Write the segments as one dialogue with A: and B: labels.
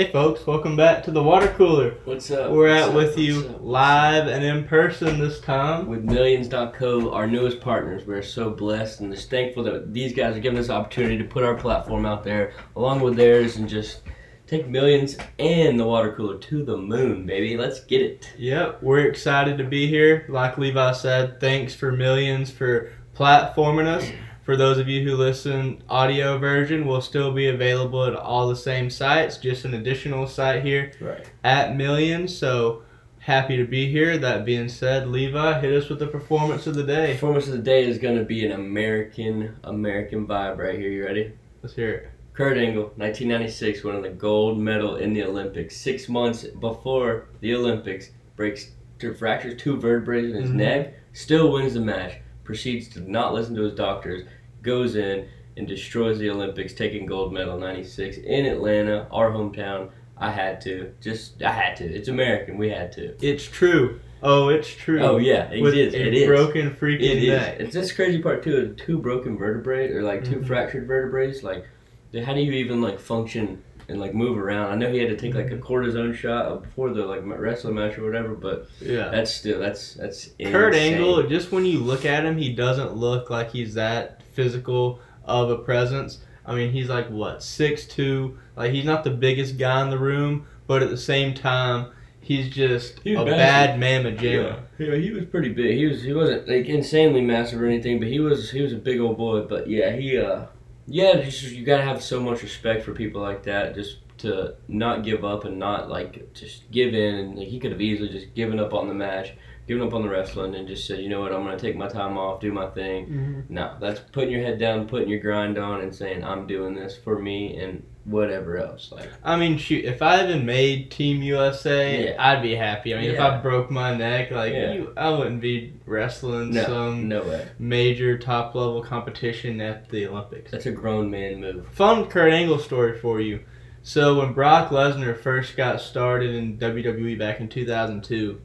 A: Hey folks, welcome back to the water cooler.
B: What's up?
A: We're
B: What's
A: at
B: up?
A: with you
B: up?
A: Live and in person this time.
B: with Millions.co, our newest partners. We're so blessed and just thankful that these guys are giving us the opportunity to put our platform out there along with theirs and just take Millions and the water cooler to the moon, baby. Let's get it.
A: Yep, we're excited to be here. Like Levi said, thanks for millions for platforming us. For those of you who listen, audio version will still be available at all the same sites, just an additional site here
B: Right.
A: at Millions. So happy to be here. That being said, Levi, hit us with the performance of the day.
B: Performance of the day is going to be an American, American vibe right here. You ready?
A: Let's hear it.
B: Kurt Angle, 1996, winning the gold medal in the Olympics. Six months before the Olympics, breaks to fractures two vertebrae in his
A: Mhm.
B: neck, still wins the match, proceeds to not listen to his doctors, goes in and destroys the Olympics, taking gold medal 96 in Atlanta, our hometown. I had to. Just, I had to. It's American. We had to.
A: It's true. Oh, it's true.
B: Oh, yeah, it
A: With
B: is. It is.
A: broken freaking
B: It is.
A: neck.
B: It's this crazy part too. Two broken vertebrae or like 2
A: Mhm.
B: fractured vertebrae. Like, how do you even like function and like move around? I know he had to take like a
A: Mm-hmm.
B: cortisone shot before the like wrestling match or whatever, but
A: Yeah.
B: that's still that's that's
A: Kurt
B: insane.
A: Angle, just when you look at him, he doesn't look like he's that physical of a presence. I mean, he's like what six two. Like he's not the biggest guy in the room, but at the same time, he's just
B: He's
A: a
B: massive.
A: bad mamma jamma.
B: Yeah. yeah, he was pretty big. He was he wasn't like insanely massive or anything, but he was he was a big old boy. But yeah, he uh yeah, just you gotta have so much respect for people like that, just to not give up and not like just give in. And like, he could have easily just given up on the match, given up on the wrestling, and just said, you know what, I'm gonna take my time off, do my thing.
A: Mm-hmm.
B: No, that's putting your head down, putting your grind on, and saying I'm doing this for me and whatever else. Like
A: I mean, shoot, if I even made Team USA,
B: Yeah.
A: I'd be happy. I mean, if I broke my neck, like
B: Yeah.
A: you, I wouldn't be wrestling
B: no,
A: some
B: no way.
A: major top level competition at the Olympics.
B: That's a grown man move.
A: Fun Kurt Angle story for you. So when Brock Lesnar first got started in WWE back in 2002,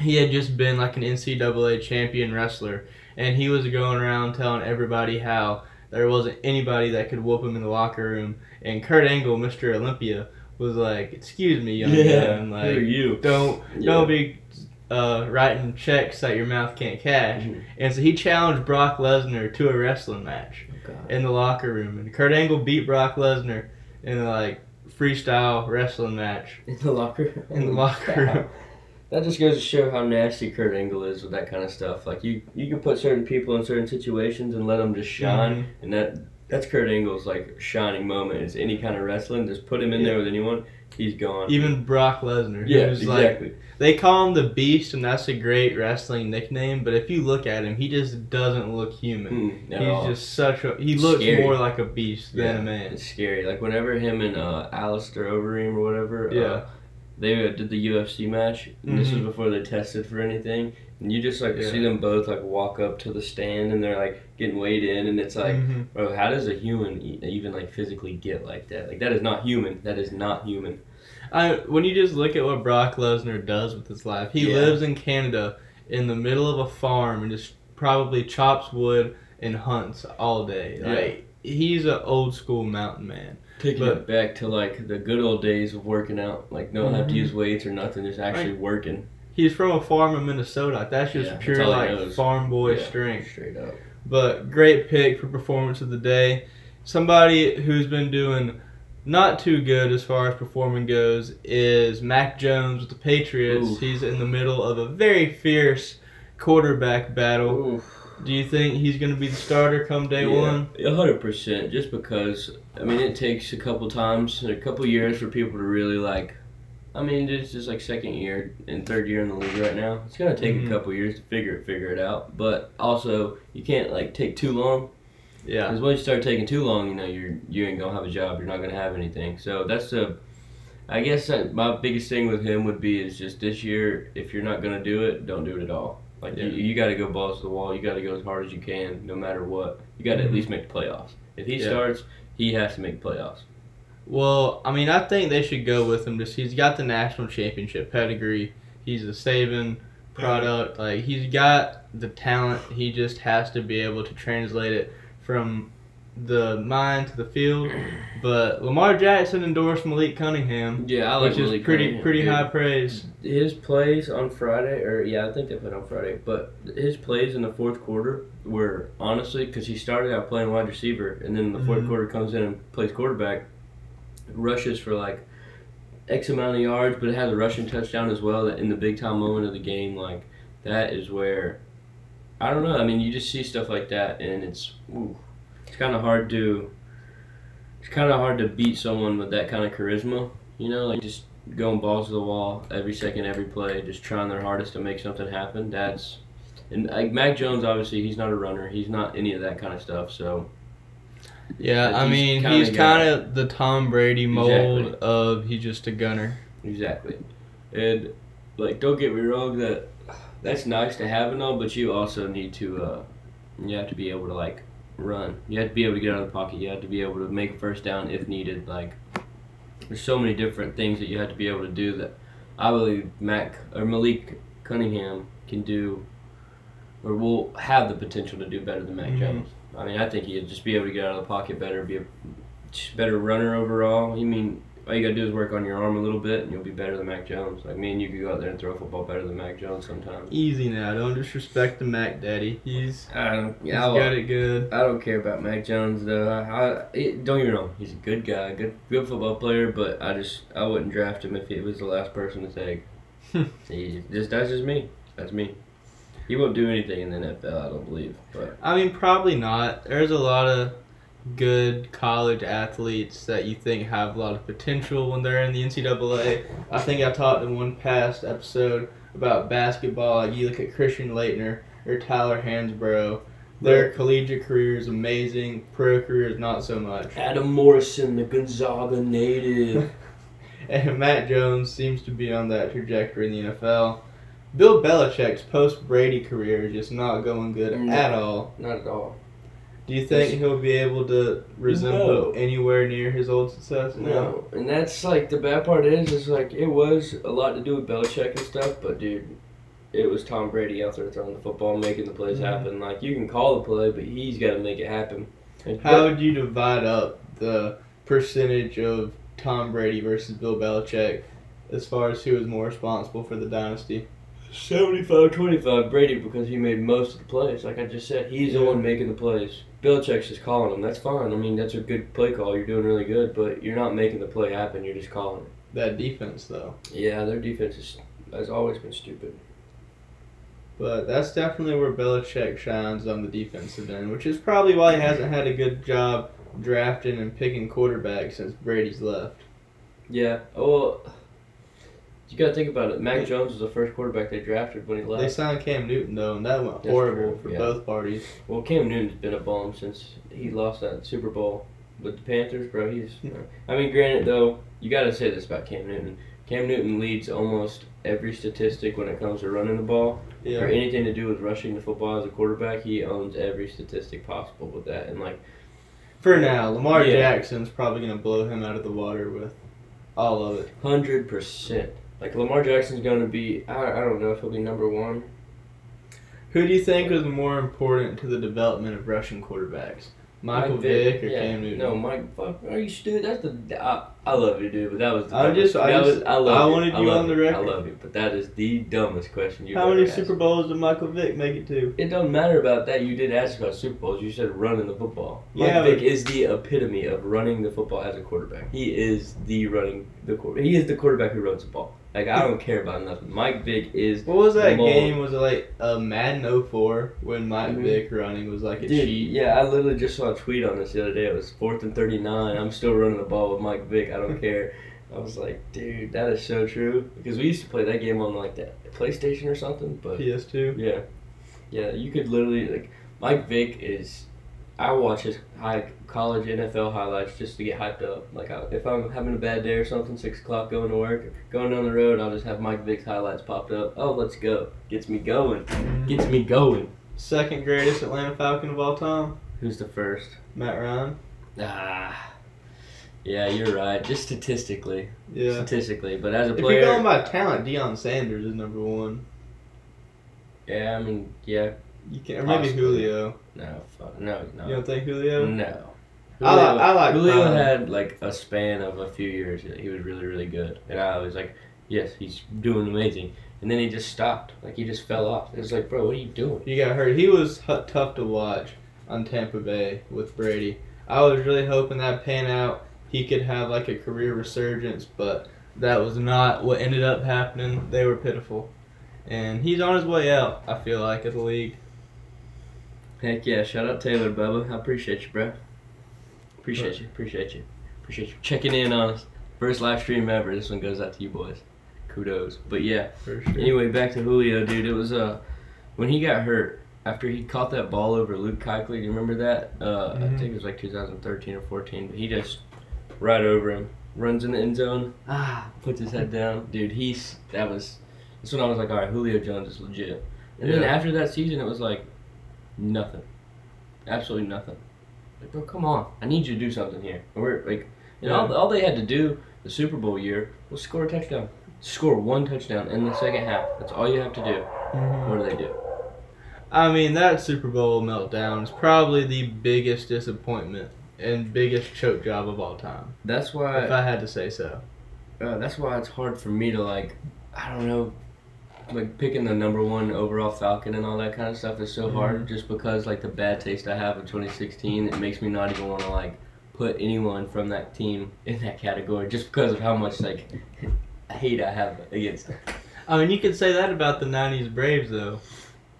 A: he had just been like an NCAA champion wrestler, and he was going around telling everybody how there wasn't anybody that could whoop him in the locker room. And Kurt Angle, Mr. Olympia, was like, "Excuse me, young man,
B: who are
A: like
B: you?
A: don't
B: Yeah.
A: don't be uh, writing checks that your mouth can't cash."
B: Mhm.
A: And so he challenged Brock Lesnar to a wrestling match in the locker room, and Kurt Angle beat Brock Lesnar in a like freestyle wrestling match
B: In the locker room?
A: in the locker room.
B: That just goes to show how nasty Kurt Angle is with that kind of stuff. Like you, you can put certain people in certain situations and let them just shine,
A: Mhm.
B: and that that's Kurt Angle's like shining moment. Is any kind of wrestling, just put him in there with anyone, he's gone.
A: Even Brock Lesnar,
B: yeah,
A: who's like
B: exactly.
A: they call him the Beast, and that's a great wrestling nickname. But if you look at him, he just doesn't look human.
B: Mm,
A: He's
B: all.
A: just such a he looks
B: Scary.
A: more like a beast than a man.
B: It's scary. Like whenever him and uh, Alistair Overeem or whatever,
A: Yeah.
B: uh, they uh, did the UFC match. And This was
A: Mhm.
B: before they tested for anything, and you just like
A: Yeah.
B: see them both like walk up to the stand, and they're like getting weighed in, and it's like,
A: Mhm.
B: bro, how does a human even like physically get like that? Like that is not human. That is not human.
A: I when you just look at what Brock Lesnar does with his life, he
B: Yeah.
A: lives in Canada in the middle of a farm and just probably chops wood and hunts all day.
B: Yeah.
A: Like he's an old school mountain man.
B: Taking
A: But-
B: it back to like the good old days of working out, like don't have to use weights or nothing, just actually working.
A: He's from a farm in Minnesota. That's just
B: Yeah,
A: pure
B: he
A: like farm boy
B: Yeah,
A: strength.
B: straight up.
A: But great pick for performance of the day. Somebody who's been doing not too good as far as performing goes is Mac Jones with the Patriots.
B: Oof.
A: He's in the middle of a very fierce quarterback battle.
B: Oof.
A: Do you think he's going to be the starter come day
B: Yeah,
A: one?
B: A hundred percent. Just because I mean, it takes a couple times, a couple years for people to really like. I mean, it's just like second year and third year in the league right now. It's gonna take
A: Mhm.
B: a couple years to figure it, figure it out. But also, you can't like take too long
A: Yeah.
B: because once you start taking too long, you know, you're you ain't gonna have a job. You're not gonna have anything. So that's the. I guess my biggest thing with him would be is just this year, if you're not gonna do it, don't do it at all. Like
A: Yeah.
B: you, you got to go balls to the wall. You got to go as hard as you can, no matter what. You got to
A: Mhm.
B: at least make the playoffs. If he
A: Yeah.
B: starts, he has to make playoffs.
A: Well, I mean, I think they should go with him. Just he's got the national championship pedigree. He's a Saban product. Like he's got the talent. He just has to be able to translate it from the mind to the field. But Lamar Jackson endorsed Malik Cunningham,
B: Yeah, I like
A: which is pretty
B: Cunningham,
A: pretty
B: dude.
A: high praise.
B: His plays on Friday, or yeah, I think they played on Friday. But his plays in the fourth quarter were honestly because he started out playing wide receiver, and then the 4th
A: Mhm.
B: quarter comes in and plays quarterback, rushes for like X amount of yards, but it has a rushing touchdown as well. In the big time moment of the game, like that is where I don't know. I mean, you just see stuff like that, and it's ooh, it's kind of hard to it's kind of hard to beat someone with that kind of charisma. You know, like just going balls to the wall every second, every play, just trying their hardest to make something happen. That's and like Mac Jones, obviously, he's not a runner. He's not any of that kind of stuff. So
A: Yeah, I mean
B: kinda
A: he's kind of the Tom Brady mold
B: Exactly.
A: of he's just a gunner.
B: exactly, and like don't get me wrong, that that's nice to have and all, but you also need to uh, you have to be able to like run. You have to be able to get out of the pocket. You have to be able to make a first down if needed. Like there's so many different things that you have to be able to do that I believe Mac or Malik Cunningham can do or will have the potential to do better than Mac
A: Mhm.
B: Jones. I mean, I think he'd just be able to get out of the pocket better, be a better runner overall. You mean all you gotta do is work on your arm a little bit, and you'll be better than Mac Jones. Like me and you could go out there and throw a football better than Mac Jones sometimes.
A: Easy now, don't disrespect the Mac Daddy. He's
B: I don't,
A: he's
B: I,
A: got it good.
B: I don't care about Mac Jones though. I, I it, don't get me wrong, he's a good guy, good good football player, but I just I wouldn't draft him if he was the last person to take. he just that's just me. That's me. He won't do anything in the NFL, I don't believe. But
A: I mean, probably not. There's a lot of good college athletes that you think have a lot of potential when they're in the NCAA. I think I talked in one past episode about basketball. Like you look at Christian Laettner or Tyler Hansbrough. Their collegiate career is amazing. Pro career is not so much.
B: Adam Morrison, the Gonzaga native.
A: And Matt Jones seems to be on that trajectory in the NFL. Bill Belichick's post Brady career is just not going good
B: No.
A: at all.
B: Not at all.
A: Do you think he'll be able to resemble
B: No.
A: anywhere near his old success?
B: No, and that's like the bad part is, is like it was a lot to do with Belichick and stuff, but dude, it was Tom Brady out there throwing the football, making the plays
A: Mhm.
B: happen. Like you can call the play, but he's got to make it happen. And
A: How would you divide up the percentage of Tom Brady versus Bill Belichick as far as who was more responsible for the dynasty?
B: 75-25 Brady because he made most of the plays. Like I just said, he's the one making the plays. Belichick's just calling them. That's fine. I mean, that's a good play call. You're doing really good, but you're not making the play happen. You're just calling it.
A: That defense, though.
B: Yeah, their defense is, has always been stupid.
A: But that's definitely where Belichick shines on the defensive end, which is probably why he hasn't had a good job drafting and picking quarterbacks since Brady's left.
B: Yeah. Well, you got to think about it. Mac Jones was the first quarterback they drafted when he left.
A: They signed Cam Newton though, and that went
B: That's
A: horrible
B: true,
A: for
B: yeah.
A: both parties.
B: Well, Cam Newton's been a bum since he lost that Super Bowl with the Panthers, bro. He's. I mean, granted though, you got to say this about Cam Newton. Cam Newton leads almost every statistic when it comes to running the ball or anything to do with rushing the football as a quarterback. He owns every statistic possible with that, and like
A: For now, Lamar
B: Yeah.
A: Jackson's probably gonna blow him out of the water with all of it.
B: hundred percent. Like Lamar Jackson's going to be. I, I don't know if he'll be number one.
A: Who do you think was more important to the development of Russian quarterbacks? Michael
B: Mike
A: Vick or
B: yeah.
A: Cam Newton?
B: No, Mike. Fuck, are you stupid? That's the. I, I love you, dude, but that was. The
A: I
B: dumbest-
A: just- I just-
B: was, I love
A: I
B: you.
A: wanted
B: I
A: you on the record.
B: I love you, but that is the dumbest question you.
A: How many Super Bowls did Michael Vick make it to?
B: It doesn't matter about that. You did ask about Super Bowls. You said running the football. Mike
A: Yeah,
B: Vick is the epitome of running the football as a quarterback. He is the running the quarter. He is the quarterback who runs the ball. Like I don't care about nothing. Mike Vick is.
A: What was that
B: Mold.
A: game? Was it like a Madden 04 when Mike
B: Mhm.
A: Vick running was like a
B: Dude,
A: cheat?
B: yeah, I literally just saw a tweet on this the other day. It was fourth and thirty nine. I'm still running the ball with Mike Vick. I don't care. I was like, dude, that is so true. Because we used to play that game on like the PlayStation or something. But
A: PS2.
B: yeah, yeah, you could literally like Mike Vick is. I watch his high college NFL highlights just to get hyped up. Like I, if I'm having a bad day or something, six o'clock going to work, going down the road, I'll just have Mike Vick's highlights popped up. Oh, let's go! Gets me going. Gets me going.
A: Second greatest Atlanta Falcon of all time,
B: Who's the first?
A: Matt Ryan.
B: Ah, yeah, you're right. Just statistically,
A: Yeah.
B: statistically, but as a
A: If
B: player,
A: you're going by talent, Deion Sanders is number one.
B: yeah, I mean, yeah,
A: You can or maybe
B: Possibly.
A: Julio.
B: no, fuck, no, no,
A: You don't think Julio?
B: no,
A: I like- I like
B: Julio
A: Prime.
B: Um, had like a span of a few years. that He was really really good, and I was like, yes, he's doing amazing. And then he just stopped. Like he just fell off. It was like, bro, what are you doing?
A: He got hurt. He was hu- tough to watch on Tampa Bay with Brady. I was really hoping that pan out. He could have like a career resurgence, but that was not what ended up happening. They were pitiful, and he's on his way out. I feel like of the league.
B: Heck yeah! Shout out Taylor, Bubba. I appreciate you, bro. Appreciate you. Appreciate you. Appreciate you checking in on us. First live stream ever. This one goes out to you boys. Kudos. But yeah.
A: Sure.
B: Anyway, back to Julio, dude. It was uh when he got hurt after he caught that ball over Luke Kuechly. Do you remember that? Uh, I
A: Mhm.
B: think it was like 2013 or 14. But he just right over him, runs in the end zone. Ah, puts his head down, dude. He's that was. That's when I was like, all right, Julio Jones is legit. And then after that season, it was like nothing, absolutely nothing. Like, bro, come on, I need you to do something here. We're like, and all,
A: Yeah.
B: all they had to do the Super Bowl year was score a touchdown. Score one touchdown in the second half. That's all you have to do.
A: Mhm.
B: What do they do?
A: I mean, that Super Bowl meltdown is probably the biggest disappointment and biggest choke job of all time,
B: That's why. if.
A: I had to say so.
B: Uh, that's why it's hard for me to like. I don't know. Like picking the number one overall Falcon and all that kind of stuff is so mm-hmm. hard, just because like the bad taste I have of 2016, it makes me not even want to like put anyone from that team in that category, just because of how much like hate I have against them.
A: I mean, you could say that about the '90s Braves, though.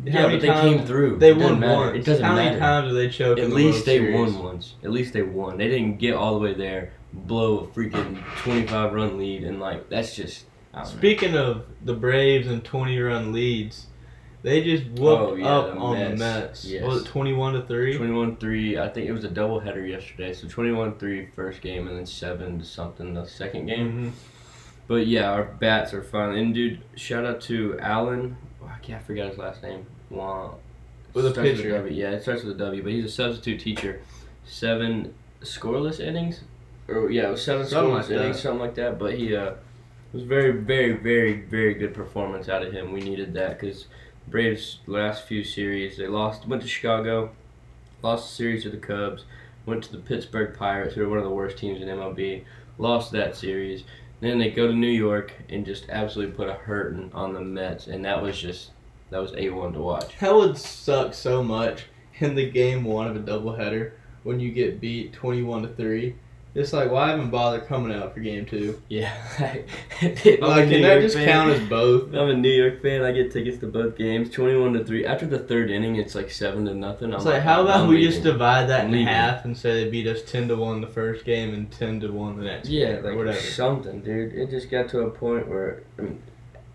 B: Yeah, but they came through.
A: They won
B: matter.
A: once.
B: It doesn't
A: How many
B: matter.
A: times did they choke? in
B: At
A: the
B: least they
A: Series?
B: won once. At least they won. They didn't get all the way there, blow a freaking 25 run lead, and like that's just. I don't know.
A: Speaking of the Braves and 20 run leads, they just whooped
B: Oh, yeah,
A: up
B: the
A: on the
B: Mets. Yes.
A: Was it 21 to 3?
B: 21 3. I think it was a doubleheader yesterday. So 21 3 first game and then 7 to something the second game.
A: Mhm.
B: But yeah, our bats are fun. And dude, shout out to Alan. oh, I can't forget his last name. Juan.
A: With a
B: Starts
A: pitcher.
B: W. Yeah, it starts with a W, but he's a substitute teacher. Seven scoreless innings? Or yeah, it was seven
A: Something
B: scoreless
A: like
B: innings, something like that. But he, uh, it was very, very, very, very good performance out of him. We needed that because Braves last few series they lost, went to Chicago, lost the series to the Cubs, went to the Pittsburgh Pirates, who are one of the worst teams in MLB, lost that series. Then they go to New York and just absolutely put a hurting on the Mets, and that was just that was a one to watch.
A: That would suck so much in the game one of a doubleheader when you get beat 21 to 3. It's like, why even bother coming out for game two?
B: Yeah,
A: Like, can that just count as both?
B: I'm a New York fan. I get tickets to both games. Twenty-one to three. After the third inning, it's like seven to nothing. I'm
A: It's like, how about
B: I'm
A: we
B: leaving.
A: just divide that in
B: Leaving.
A: half and say they beat us 10 to 1 the first game and 10 to 1 the next
B: Yeah,
A: game
B: like
A: whatever.
B: something, dude. It just got to a point where I mean,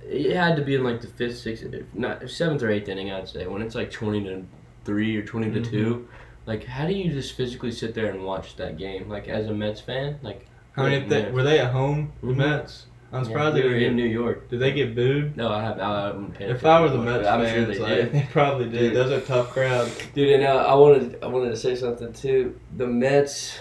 B: it had to be in like the fifth, sixth, not seventh or eighth inning, I'd say, when it's like twenty to three or 20 to
A: Mhm.
B: two. Like, how do you just physically sit there and watch that game? Like, as a Mets fan, like,
A: How many
B: Yeah.
A: th- were they at home? The
B: Mhm.
A: Mets. I'm surprised
B: they
A: they
B: were in. New York.
A: Did they get booed?
B: No, I have. I haven't paid
A: If I were the
B: attention to it,
A: Mets
B: I'm
A: fans,
B: sure they
A: like, they probably did.
B: Dude.
A: Those are tough crowds.
B: Dude, and uh, I wanted I wanted to say something too. The Mets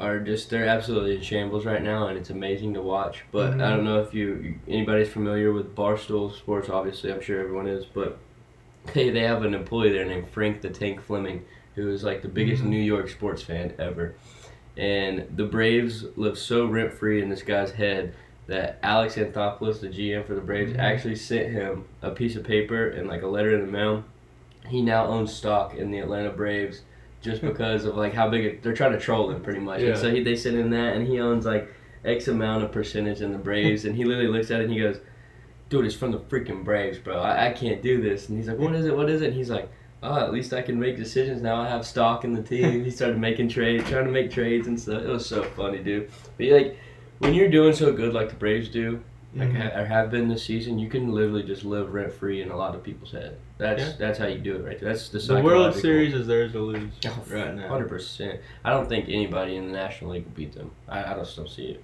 B: are just they're absolutely in shambles right now, and it's amazing to watch. But
A: Mhm.
B: I don't know if you anybody's familiar with Barstool Sports. Obviously, I'm sure everyone is. But they they have an employee there named Frank the Tank Fleming, who is like the biggest
A: Mhm.
B: New York sports fan ever. And the Braves live so rent free in this guy's head that Alex Anthopoulos, the GM for the Braves,
A: Mhm.
B: actually sent him a piece of paper and like a letter in the mail. He now owns stock in the Atlanta Braves just because of like how big it, they're trying to troll him pretty much.
A: Yeah.
B: And so he, they sent him that, and he owns like X amount of percentage in the Braves, and he literally looks at it and he goes, "Dude, it's from the freaking Braves, bro. I, I can't do this." And he's like, "What is it? What is it?" And he's like. Oh, at least I can make decisions now. I have stock in the team. he started making trades, trying to make trades and stuff. It was so funny, dude. But like, when you're doing so good like the Braves do, like
A: Mhm.
B: ha- or have been this season, you can literally just live rent free in a lot of people's head. That's
A: Yeah.
B: that's how you do it right there. That's the
A: The World Series is theirs to lose
B: Oh,
A: right now.
B: Hundred percent. I don't think anybody in the National League will beat them. I, I just don't see it.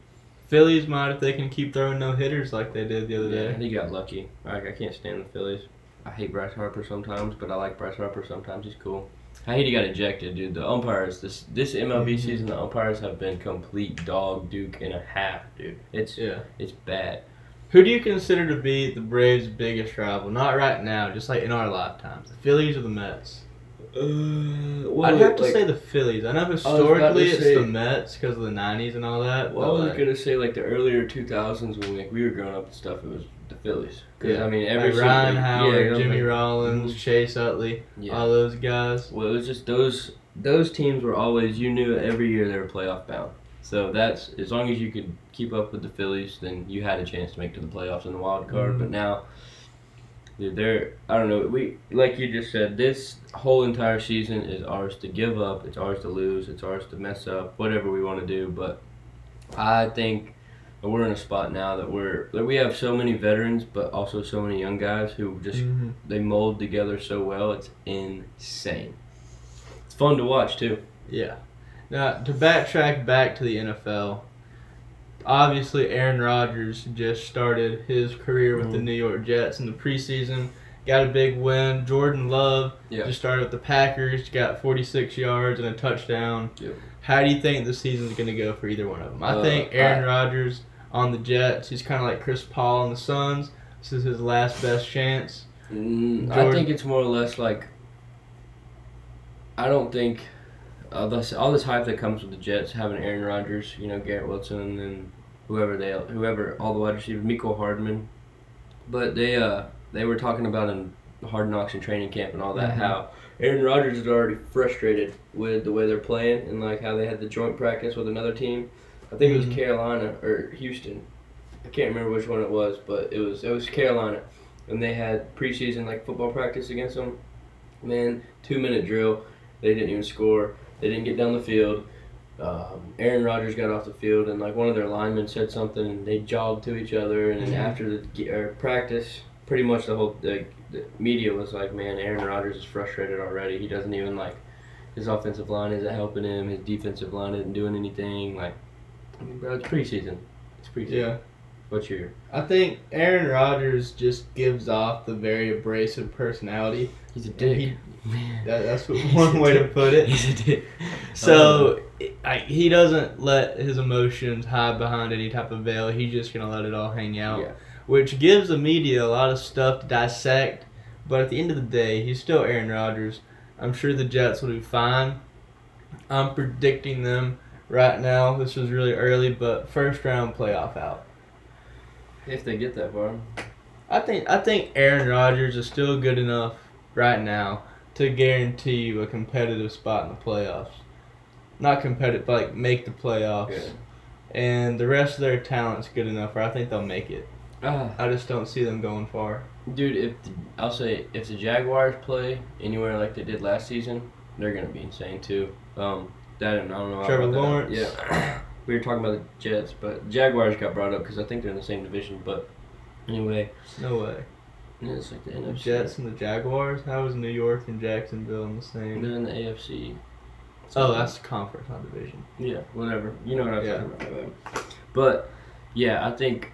A: Phillies might if they can keep throwing no hitters like they did the other day.
B: Yeah,
A: day.
B: they got lucky. I, I can't stand the Phillies. I hate Bryce Harper sometimes, but I like Bryce Harper sometimes. He's cool. I hate he got ejected, dude. The umpires this this MLB
A: Mhm.
B: season, the umpires have been complete dog duke and a half, dude. It's
A: Yeah.
B: it's bad.
A: Who do you consider to be the Braves' biggest rival? Not right now, just like in our lifetimes. The Phillies or the Mets?
B: Uh,
A: I'd have to say the Phillies. I know historically it's
B: say-
A: the Mets because of the '90s and all that.
B: Well, I was
A: like,
B: gonna say like the earlier 2000s when like we were growing up and stuff. It was the Phillies. 'Cause,
A: Yeah.
B: I mean, every
A: like Ryan
B: single-
A: Howard,
B: yeah,
A: Jimmy
B: like-
A: Rollins, Chase Utley,
B: Yeah.
A: all those guys.
B: Well, it was just those those teams were always you knew every year they were playoff bound. So that's as long as you could keep up with the Phillies, then you had a chance to make to the playoffs in the wild card.
A: Mhm.
B: But now, dude, they're I don't know. We like you just said, this whole entire season is ours to give up. It's ours to lose. It's ours to mess up. Whatever we want to do. But I think we're in a spot now that we're that we have so many veterans, but also so many young guys who just
A: Mhm.
B: they mold together so well. It's insane. It's fun to watch too.
A: Yeah. Now to backtrack back to the NFL, obviously Aaron Rodgers just started his career with the
B: Mhm.
A: New York Jets in the preseason. Got a big win. Jordan Love
B: Yeah.
A: just started with the Packers. Got 46 yards and a touchdown.
B: Yep.
A: How do you think the season's going to go for either one of them? I
B: Uh,
A: think Aaron Rodgers on the Jets. He's kind of like Chris Paul on the Suns. This is his last best chance.
B: Mm, I think it's more or less like. I don't think all this all this hype that comes with the Jets having Aaron Rodgers, you know, Garrett Wilson, and whoever they whoever all the wide receivers, Mecole Hardman, but they uh they were talking about in Hard Knocks and training camp and all that
A: Mhm.
B: how Aaron Rodgers is already frustrated with the way they're playing and like how they had the joint practice with another team. I think it was
A: Mhm.
B: Carolina or Houston. I can't remember which one it was, but it was it was Carolina, and they had preseason like football practice against them. Man, two minute drill, they didn't even score. They didn't get down the field. Um, Aaron Rodgers got off the field, and like one of their linemen said something, and they jogged to each other. And then
A: Mhm.
B: after the practice, pretty much the whole the, the media was like, "Man, Aaron Rodgers is frustrated already. He doesn't even like his offensive line isn't helping him. His defensive line isn't doing anything. Like, I mean, bro, it's preseason. It's preseason.
A: Yeah.
B: What's your?
A: I think Aaron Rodgers just gives off the very abrasive personality.
B: He's a dick.
A: he-. That, that's one way to put it.
B: He's a dick.
A: So um, it- I, he doesn't let his emotions hide behind any type of veil. He's just gonna let it all hang out,
B: Yeah.
A: which gives the media a lot of stuff to dissect. But at the end of the day, he's still Aaron Rodgers. I'm sure the Jets will do fine. I'm predicting them right now. This was really early, but first round playoff out.
B: If they get that far.
A: I think I think Aaron Rodgers is still good enough right now to guarantee you a competitive spot in the playoffs. Not competitive, but like make the playoffs.
B: Yeah.
A: And the rest of their talent's good enough where I think they'll make it.
B: Ah,
A: I just don't see them going far.
B: dude, if the, I'll say if the Jaguars play anywhere like they did last season, they're gonna be insane too. Um, that and I don't know.
A: Trevor
B: about that.
A: Lawrence.
B: Yeah. we were talking about the Jets, but Jaguars got brought up because I think they're in the same division. But anyway,
A: No way.
B: Yeah, it's like the
A: The
B: NFC.
A: Jets and the Jaguars. How is New York and Jacksonville in the same?
B: They're in the AFC.
A: Oh, that's conference, not division.
B: Yeah, whatever. You know what I'm
A: Yeah.
B: talking about. But yeah, I think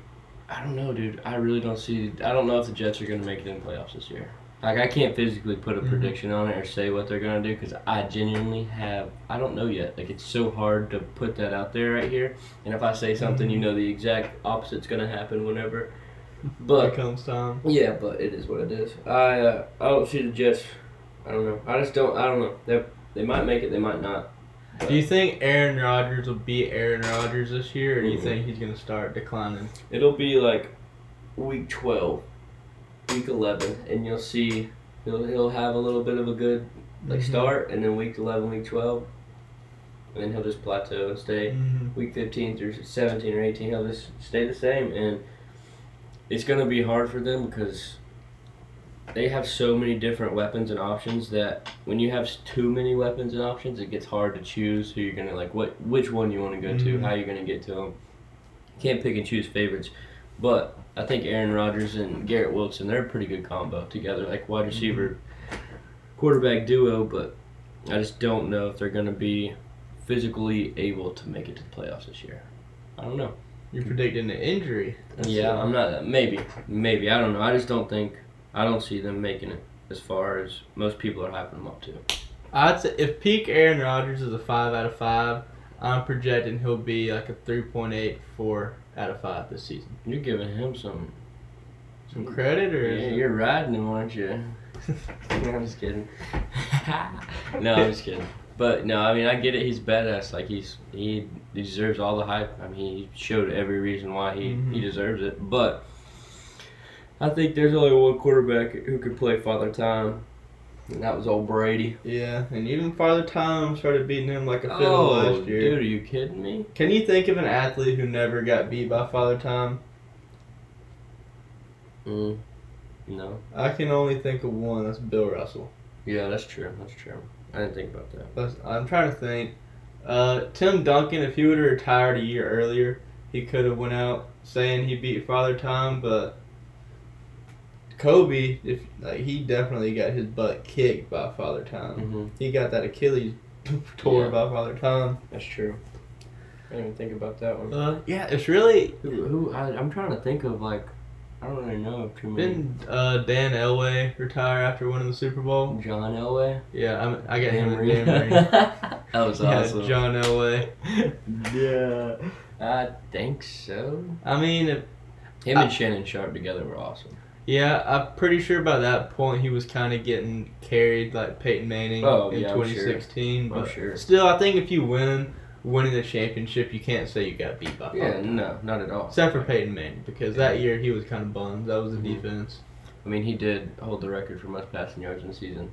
B: I don't know, dude. I really don't see. I don't know if the Jets are gonna make it in the playoffs this year. Like I can't physically put a
A: Mhm.
B: prediction on it or say what they're gonna do because I genuinely have. I don't know yet. Like it's so hard to put that out there right here. And if I say something, you
A: Mhm.
B: know the exact opposite's gonna happen whenever. But
A: it comes time.
B: yeah, but it is what it is. I uh, I don't see the Jets. I don't know. I just don't. I don't know. They they might make it. They might not.
A: Do you think Aaron Rodgers will beat Aaron Rodgers this year, or do you
B: Mhm.
A: think he's gonna start declining?
B: It'll be like week twelve, week eleven, and you'll see he'll he'll have a little bit of a good like
A: Mhm.
B: start, and then week eleven, week twelve, and then he'll just plateau and stay.
A: Mhm.
B: Week fifteen through seventeen or eighteen, he'll just stay the same, and it's gonna be hard for them because they have so many different weapons and options that when you have too many weapons and options, it gets hard to choose who you're gonna like, what which one you want to go to,
A: Mhm.
B: how you're gonna get to them. Can't pick and choose favorites, but I think Aaron Rodgers and Garrett Wilson they're a pretty good combo together, like wide receiver, quarterback duo. But I just don't know if they're gonna be physically able to make it to the playoffs this year. I don't know.
A: You're predicting an injury. That's
B: Yeah, I'm not. Maybe, maybe I don't know. I just don't think. I don't see them making it as far as most people are hyping them up to.
A: I'd say if peak Aaron Rodgers is a five out of five, I'm projecting he'll be like a three point eight four out of five this season.
B: You're giving him some.
A: Some credit, or
B: Yeah, you're riding him, aren't you? no, I'm just kidding. no, I'm just kidding. But no, I mean I get it. He's badass. Like he's he deserves all the hype. I mean he showed every reason why he
A: Mhm.
B: he deserves it. But I think there's only one quarterback who could play Father Time, and that was old Brady.
A: Yeah, and even Father Time started beating him like a fiddle
B: Oh,
A: last year.
B: dude, are you kidding me?
A: Can you think of an athlete who never got beat by Father Time?
B: Mm, no.
A: I can only think of one. That's Bill Russell.
B: Yeah, that's true. That's true. I didn't think about that.
A: I'm trying to think. Uh, Tim Duncan, if he would have retired a year earlier, he could have went out saying he beat Father Time. But Kobe, if like he definitely got his butt kicked by Father Time.
B: hmm
A: He got that Achilles tore
B: Yeah.
A: by Father Time.
B: That's true. I didn't even think about that one.
A: Uh, yeah, it's really
B: Who? who I, I'm trying to think of like, I don't really know of too many.
A: Didn't uh, Dan Elway retire after winning the Super Bowl?
B: John Elway.
A: Yeah, I'm, I got him in
B: Emery.
A: Dan Marino.
B: that was
A: Yeah,
B: awesome.
A: John Elway.
B: yeah. I think so.
A: I mean, if,
B: Him
A: I-
B: and Shannon Sharpe together were awesome.
A: yeah, I'm pretty sure by that point he was kind of getting carried like Peyton Manning
B: Oh,
A: in
B: yeah, I'm sure.
A: 2016.
B: I'm
A: But
B: sure.
A: still, I think if you win winning the championship, you can't say you got beat by
B: Yeah, no, not at all.
A: Except for Peyton Manning, because that year he was kind of bummed. That was the
B: Mhm.
A: defense.
B: I mean, he did hold the record for most passing yards in a season,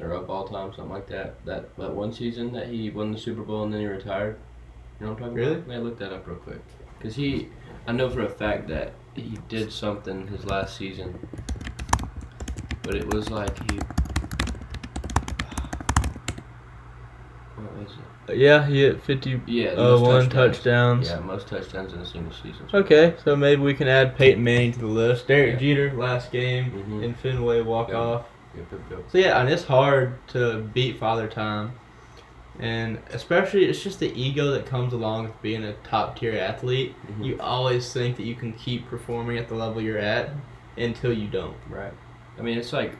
B: or of all time, something like that. That that one season that he won the Super Bowl and then he retired. You know what I'm talking
A: Really?
B: about? Yeah, look that up real quick. Cause he, I know for a fact that he did something his last season, but it was like he. Was it?
A: Yeah, he hit 50
B: Yeah, the
A: uh,
B: most
A: one
B: touchdowns.
A: touchdowns.
B: Yeah, most touchdowns in a single season.
A: Okay, so maybe we can add Peyton Manning to the list. Derek
B: Yeah.
A: Jeter, last game
B: Mhm.
A: in Fenway walk
B: Yeah.
A: off.
B: Yep, yep, yep.
A: So yeah, and it's hard to beat Father Time, and especially it's just the ego that comes along with being a top tier athlete.
B: Mhm.
A: You always think that you can keep performing at the level you're at until you don't.
B: Right. I mean, it's like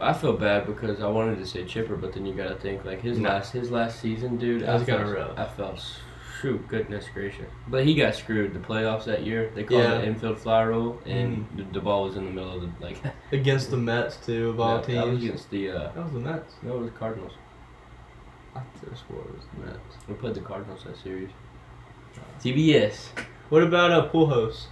B: I feel bad because I wanted to say Chipper, but then you gotta think like his
A: No.
B: last his last season, dude.
A: That was
B: I
A: kinda
B: felt,
A: rough.
B: I felt, shoot, goodness gracious. But he got screwed. The playoffs that year, they called
A: Yeah.
B: It infield fly rule, and the, the ball was in the middle of the like.
A: Against the Mets too, of all
B: that, that was
A: teams.
B: against the uh,
A: That was the Mets.
B: no, it was the Cardinals.
A: I have swore it was the Mets.
B: We played the Cardinals that series. TBS.
A: What about a uh, host?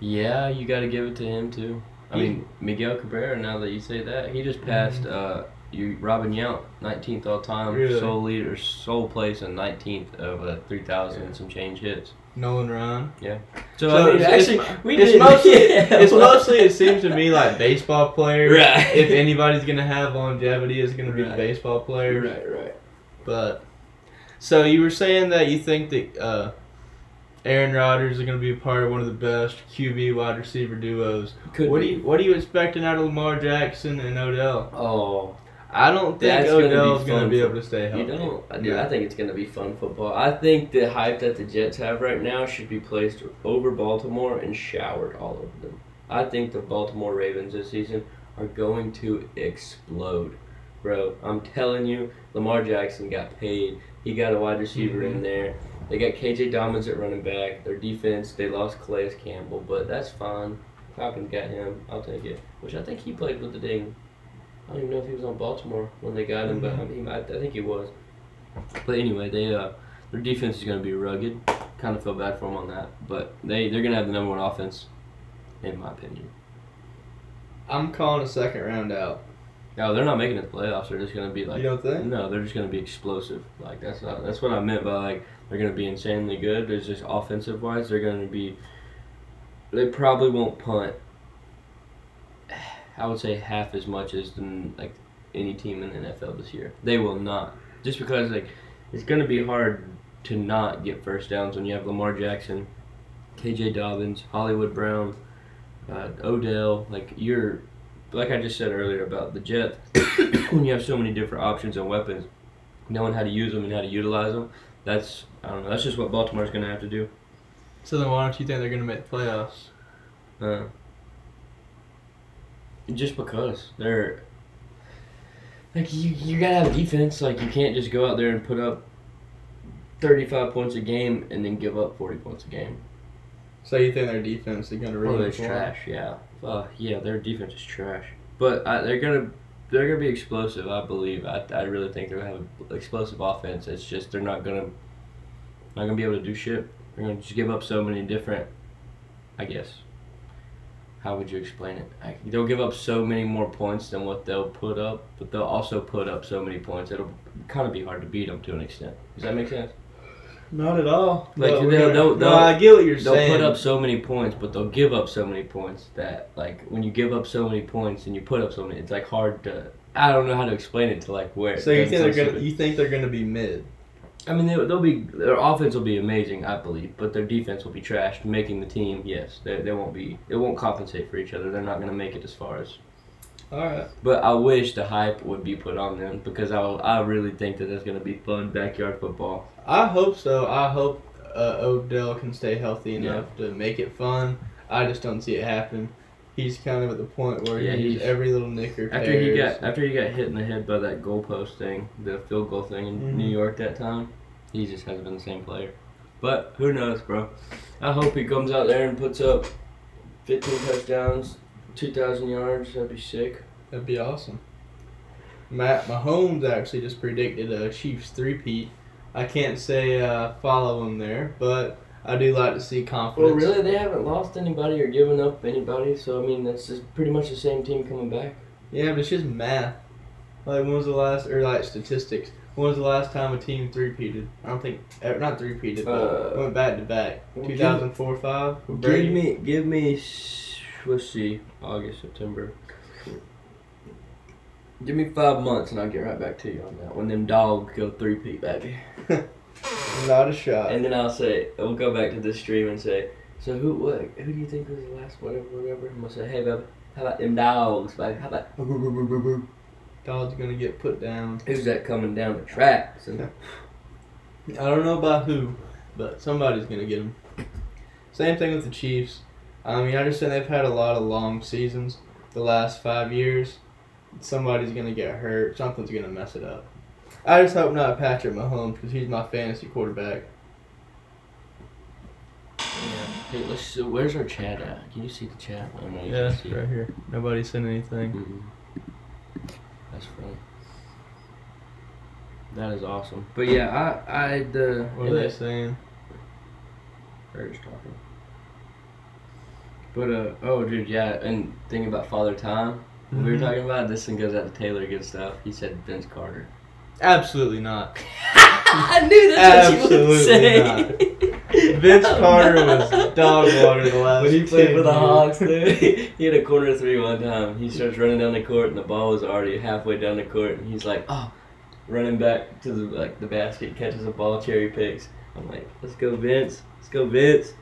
B: Yeah, you got to give it to him too. I mean, Miguel Cabrera. Now that you say that, he just passed uh, you Robin Yount, 19th all time,
A: Really?
B: sole leader, sole place, and 19th of uh, 3,000 and some change hits.
A: Nolan Ryan.
B: So,
A: So
B: I mean,
A: it's-
B: actually,
A: it's-
B: we
A: It's
B: did
A: mostly,
B: yeah,
A: it's mostly. It seems to me like baseball players.
B: Right.
A: If anybody's gonna have longevity, it's gonna be the baseball players.
B: Right, right.
A: But so you were saying that you think that uh, Aaron Rodgers is going to be a part of one of the best QB wide receiver duos.
B: Could
A: what
B: be.
A: do you What are you expecting out of Lamar Jackson and Odell?
B: Oh,
A: I don't think
B: That's gonna be
A: Odell's going to be able to stay healthy.
B: you don't. I, do,
A: Yeah.
B: I think it's going to be fun football. I think the hype that the Jets have right now should be placed over Baltimore and showered all over them. I think the Baltimore Ravens this season are going to explode. Bro, I'm telling you, Lamar Jackson got paid. He got a wide receiver in there. They got KJ Dobbins at running back. Their defense, they lost Calais Campbell, but that's fine. Falcons got him. I'll take it. Which I think he played with the ding. I don't even know if he was on Baltimore when they got him, but I, mean, I, I think he was. But anyway, they uh, their defense is going to be rugged. Kind of feel bad for them on that, but they they're going to have the number one offense, in my opinion.
A: I'm calling a second round out.
B: No, they're not making it the playoffs. They're just going to be like
A: you don't think?
B: no, they're just going to be explosive. Like that's not, that's what I meant by like they're going to be insanely good. There's just offensive wise, they're going to be. They probably won't punt. I would say half as much as the, like any team in the NFL this year. They will not, just because like it's going to be hard to not get first downs when you have Lamar Jackson, KJ Dobbins, Hollywood Brown, uh, Odell. Like you're, like I just said earlier about the Jets, when you have so many different options and weapons, knowing how to use them and how to utilize them. That's I don't know. That's just what Baltimore's going to have to do.
A: So then, why don't you think they're going to make the playoffs?
B: Uh, just because they're like you, you gotta have defense. Like you can't just go out there and put up thirty-five points a game and then give up forty points a game.
A: So you think their defense is going to
B: Oh,
A: really
B: it's trash. Yeah. Uh, yeah, their defense is trash. But I, they're gonna they're gonna be explosive. I believe. I, I really think they're gonna have an explosive offense. It's just they're not gonna not gonna be able to do shit. They're gonna just give up so many different. I guess. How would you explain it? I, they'll give up so many more points than what they'll put up, but they'll also put up so many points. It'll kind of be hard to beat them to an extent. Does that make sense?
A: Not at all.
B: Like, they'll-
A: gonna-
B: they'll- they'll-
A: I get what you're
B: They'll
A: saying.
B: put up so many points, but they'll give up so many points that like when you give up so many points and you put up so many, it's like hard to. I don't know how to explain it to like where.
A: so you think they're gonna? You think they're gonna be mid?
B: I mean, they, they'll be their offense will be amazing, I believe, but their defense will be trashed, making the team. Yes, they, they won't be. It won't compensate for each other. They're not going to make it as far as.
A: All right.
B: But I wish the hype would be put on them because I I really think that that's going to be fun backyard football.
A: I hope so. I hope uh, Odell can stay healthy enough to make it fun. I just don't see it happen. He's kind of at the point where
B: Yeah,
A: he's,
B: he's-
A: every little nicker
B: After he got after he got hit in the head by that goalpost thing, the field goal thing in
A: Mhm.
B: New York that time, he just hasn't been the same player. But who knows, bro? I hope he comes out there and puts up 15 touchdowns, 2,000 yards. That'd be sick.
A: That'd be awesome. Matt Mahomes actually just predicted a Chiefs three-peat. I can't say uh, follow him there, but I do like to see confidence.
B: Well, really, they haven't lost anybody or given up anybody. So I mean, that's just pretty much the same team coming back.
A: Yeah, but it's just math. Like, when was the last, or like statistics? When was the last time a team three-peated? I don't think, eh, not three-peated, but
B: Uh,
A: went back to back.
B: well,
A: 2004 5.
B: Give me, give me. Let's see, August, September. Give me five months and I'll get right back to you on that. When them dogs go three peat, baby.
A: Not a shot.
B: And then I'll say, we'll go back to this stream and say, so who, what, who do you think was the last whatever, whatever? And we'll say, hey, baby, how about them dogs, baby? How about
A: Dog's gonna get put down.
B: who's that coming down the tracks? And
A: I don't know about who, but somebody's gonna get him. Same thing with the Chiefs. I mean, I understand they've had a lot of long seasons the last five years. Somebody's gonna get hurt. Something's gonna mess it up. I just hope not Patrick Mahomes because he's my fantasy quarterback. Yeah.
B: Hey, let's. See, where's our chat at? Can you see the chat? Oh, no, you can't see it.
A: here. Nobody said anything.
B: Mhm. That's funny. That is awesome. But yeah, I I the
A: What are they saying?
B: They're just talking. But uh oh dude yeah and thinking about Father Time we were
A: Mhm.
B: talking about this and goes out to Taylor good stuff. He said Vince Carter.
A: Absolutely not.
B: I knew that's what you would
A: Absolutely
B: say.
A: Vince Carter was dog water the last
B: When he played
A: 10
B: for the. Hawks, dude, he had a corner three one time. He starts running down the court, and the ball was already halfway down the court, and he's like, "Oh," running back to the like the basket, catches a ball, cherry picks. I'm like, "Let's go, Vince! Let's go, Vince!"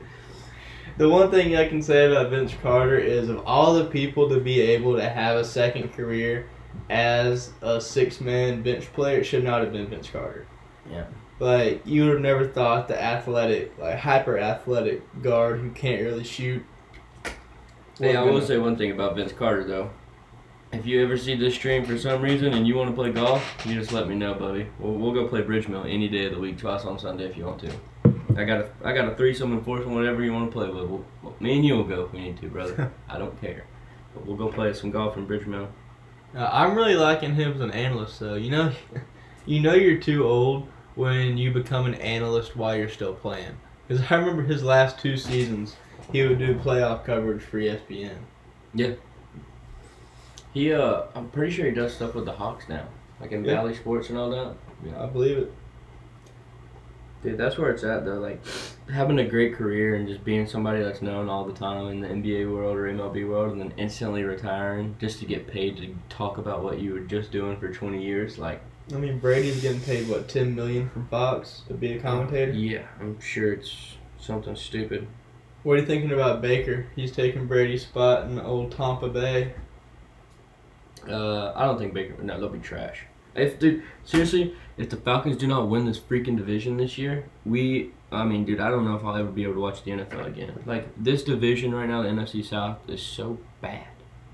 A: The one thing I can say about Vince Carter is of all the people to be able to have a second career as a six man bench player, it should not have been Vince Carter.
B: Yeah.
A: Like you would have never thought the athletic, like hyper athletic guard who can't really shoot.
B: Hey, I will say one thing about Vince Carter though. If you ever see this stream for some reason and you want to play golf, you just let me know, buddy. We'll, we'll go play Bridge Mill any day of the week, twice on Sunday if you want to. I got a I got a threesome and foursome, whatever you want to play with. We'll, well, me and you will go if we need to, brother. I don't care. But we'll go play some golf in Bridge Mill.
A: Uh, I'm really liking him as an analyst, though. You know, you know you're too old when you become an analyst while you're still playing. Because I remember his last two seasons, he would do playoff coverage for ESPN. Yeah.
B: He uh, I'm pretty sure he does stuff with the Hawks now, like in
A: Yeah.
B: Bally Sports and all that.
A: Yeah, I believe it.
B: Dude, that's where it's at though. Like having a great career and just being somebody that's known all the time in the NBA world or MLB world, and then instantly retiring just to get paid to talk about what you were just doing for 20 years. Like,
A: I mean, Brady's getting paid what ten million from Fox to be a commentator.
B: yeah, I'm sure it's something stupid.
A: What are you thinking about Baker? He's taking Brady's spot in old Tampa Bay.
B: Uh, I don't think Baker. No, they'll be trash. If dude, seriously, if the Falcons do not win this freaking division this year, we. I mean, dude, I don't know if I'll ever be able to watch the NFL again. Like this division right now, the NFC South is so bad,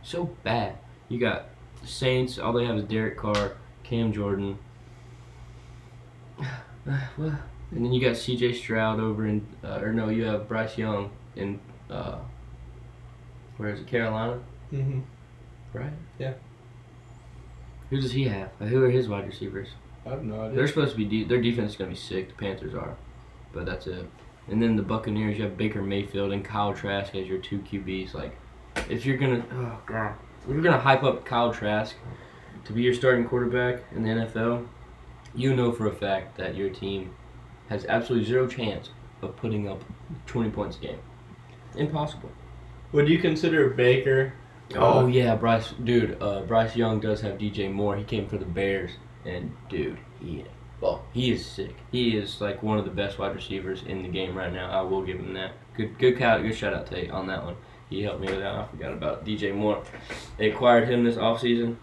B: so bad. You got the Saints. All they have is Derek Carr, Cam Jordan. Well, and then you got C.J. Stroud over in, uh, or no, you have Bryce Young in, uh, where is it, Carolina?
A: Mm-hmm.
B: right?
A: Yeah.
B: Who does he have? Who are his wide receivers?
A: I have no idea.
B: They're supposed to be de- their defense is gonna be sick. The Panthers are, but that's it. And then the Buccaneers, you have Baker Mayfield and Kyle Trask as your two QBs. Like, if you're gonna, oh god, if you're gonna hype up Kyle Trask to be your starting quarterback in the NFL, you know for a fact that your team has absolutely zero chance of putting up 20 points a game. Impossible.
A: Would you consider Baker?
B: Oh yeah, Bryce, dude. Uh, Bryce Young does have DJ Moore. He came for the Bears, and dude, he, well, he is sick. He is like one of the best wide receivers in the game right now. I will give him that. Good, good, good shout out to you on that one. He helped me with that. I forgot about DJ Moore. They acquired him this offseason.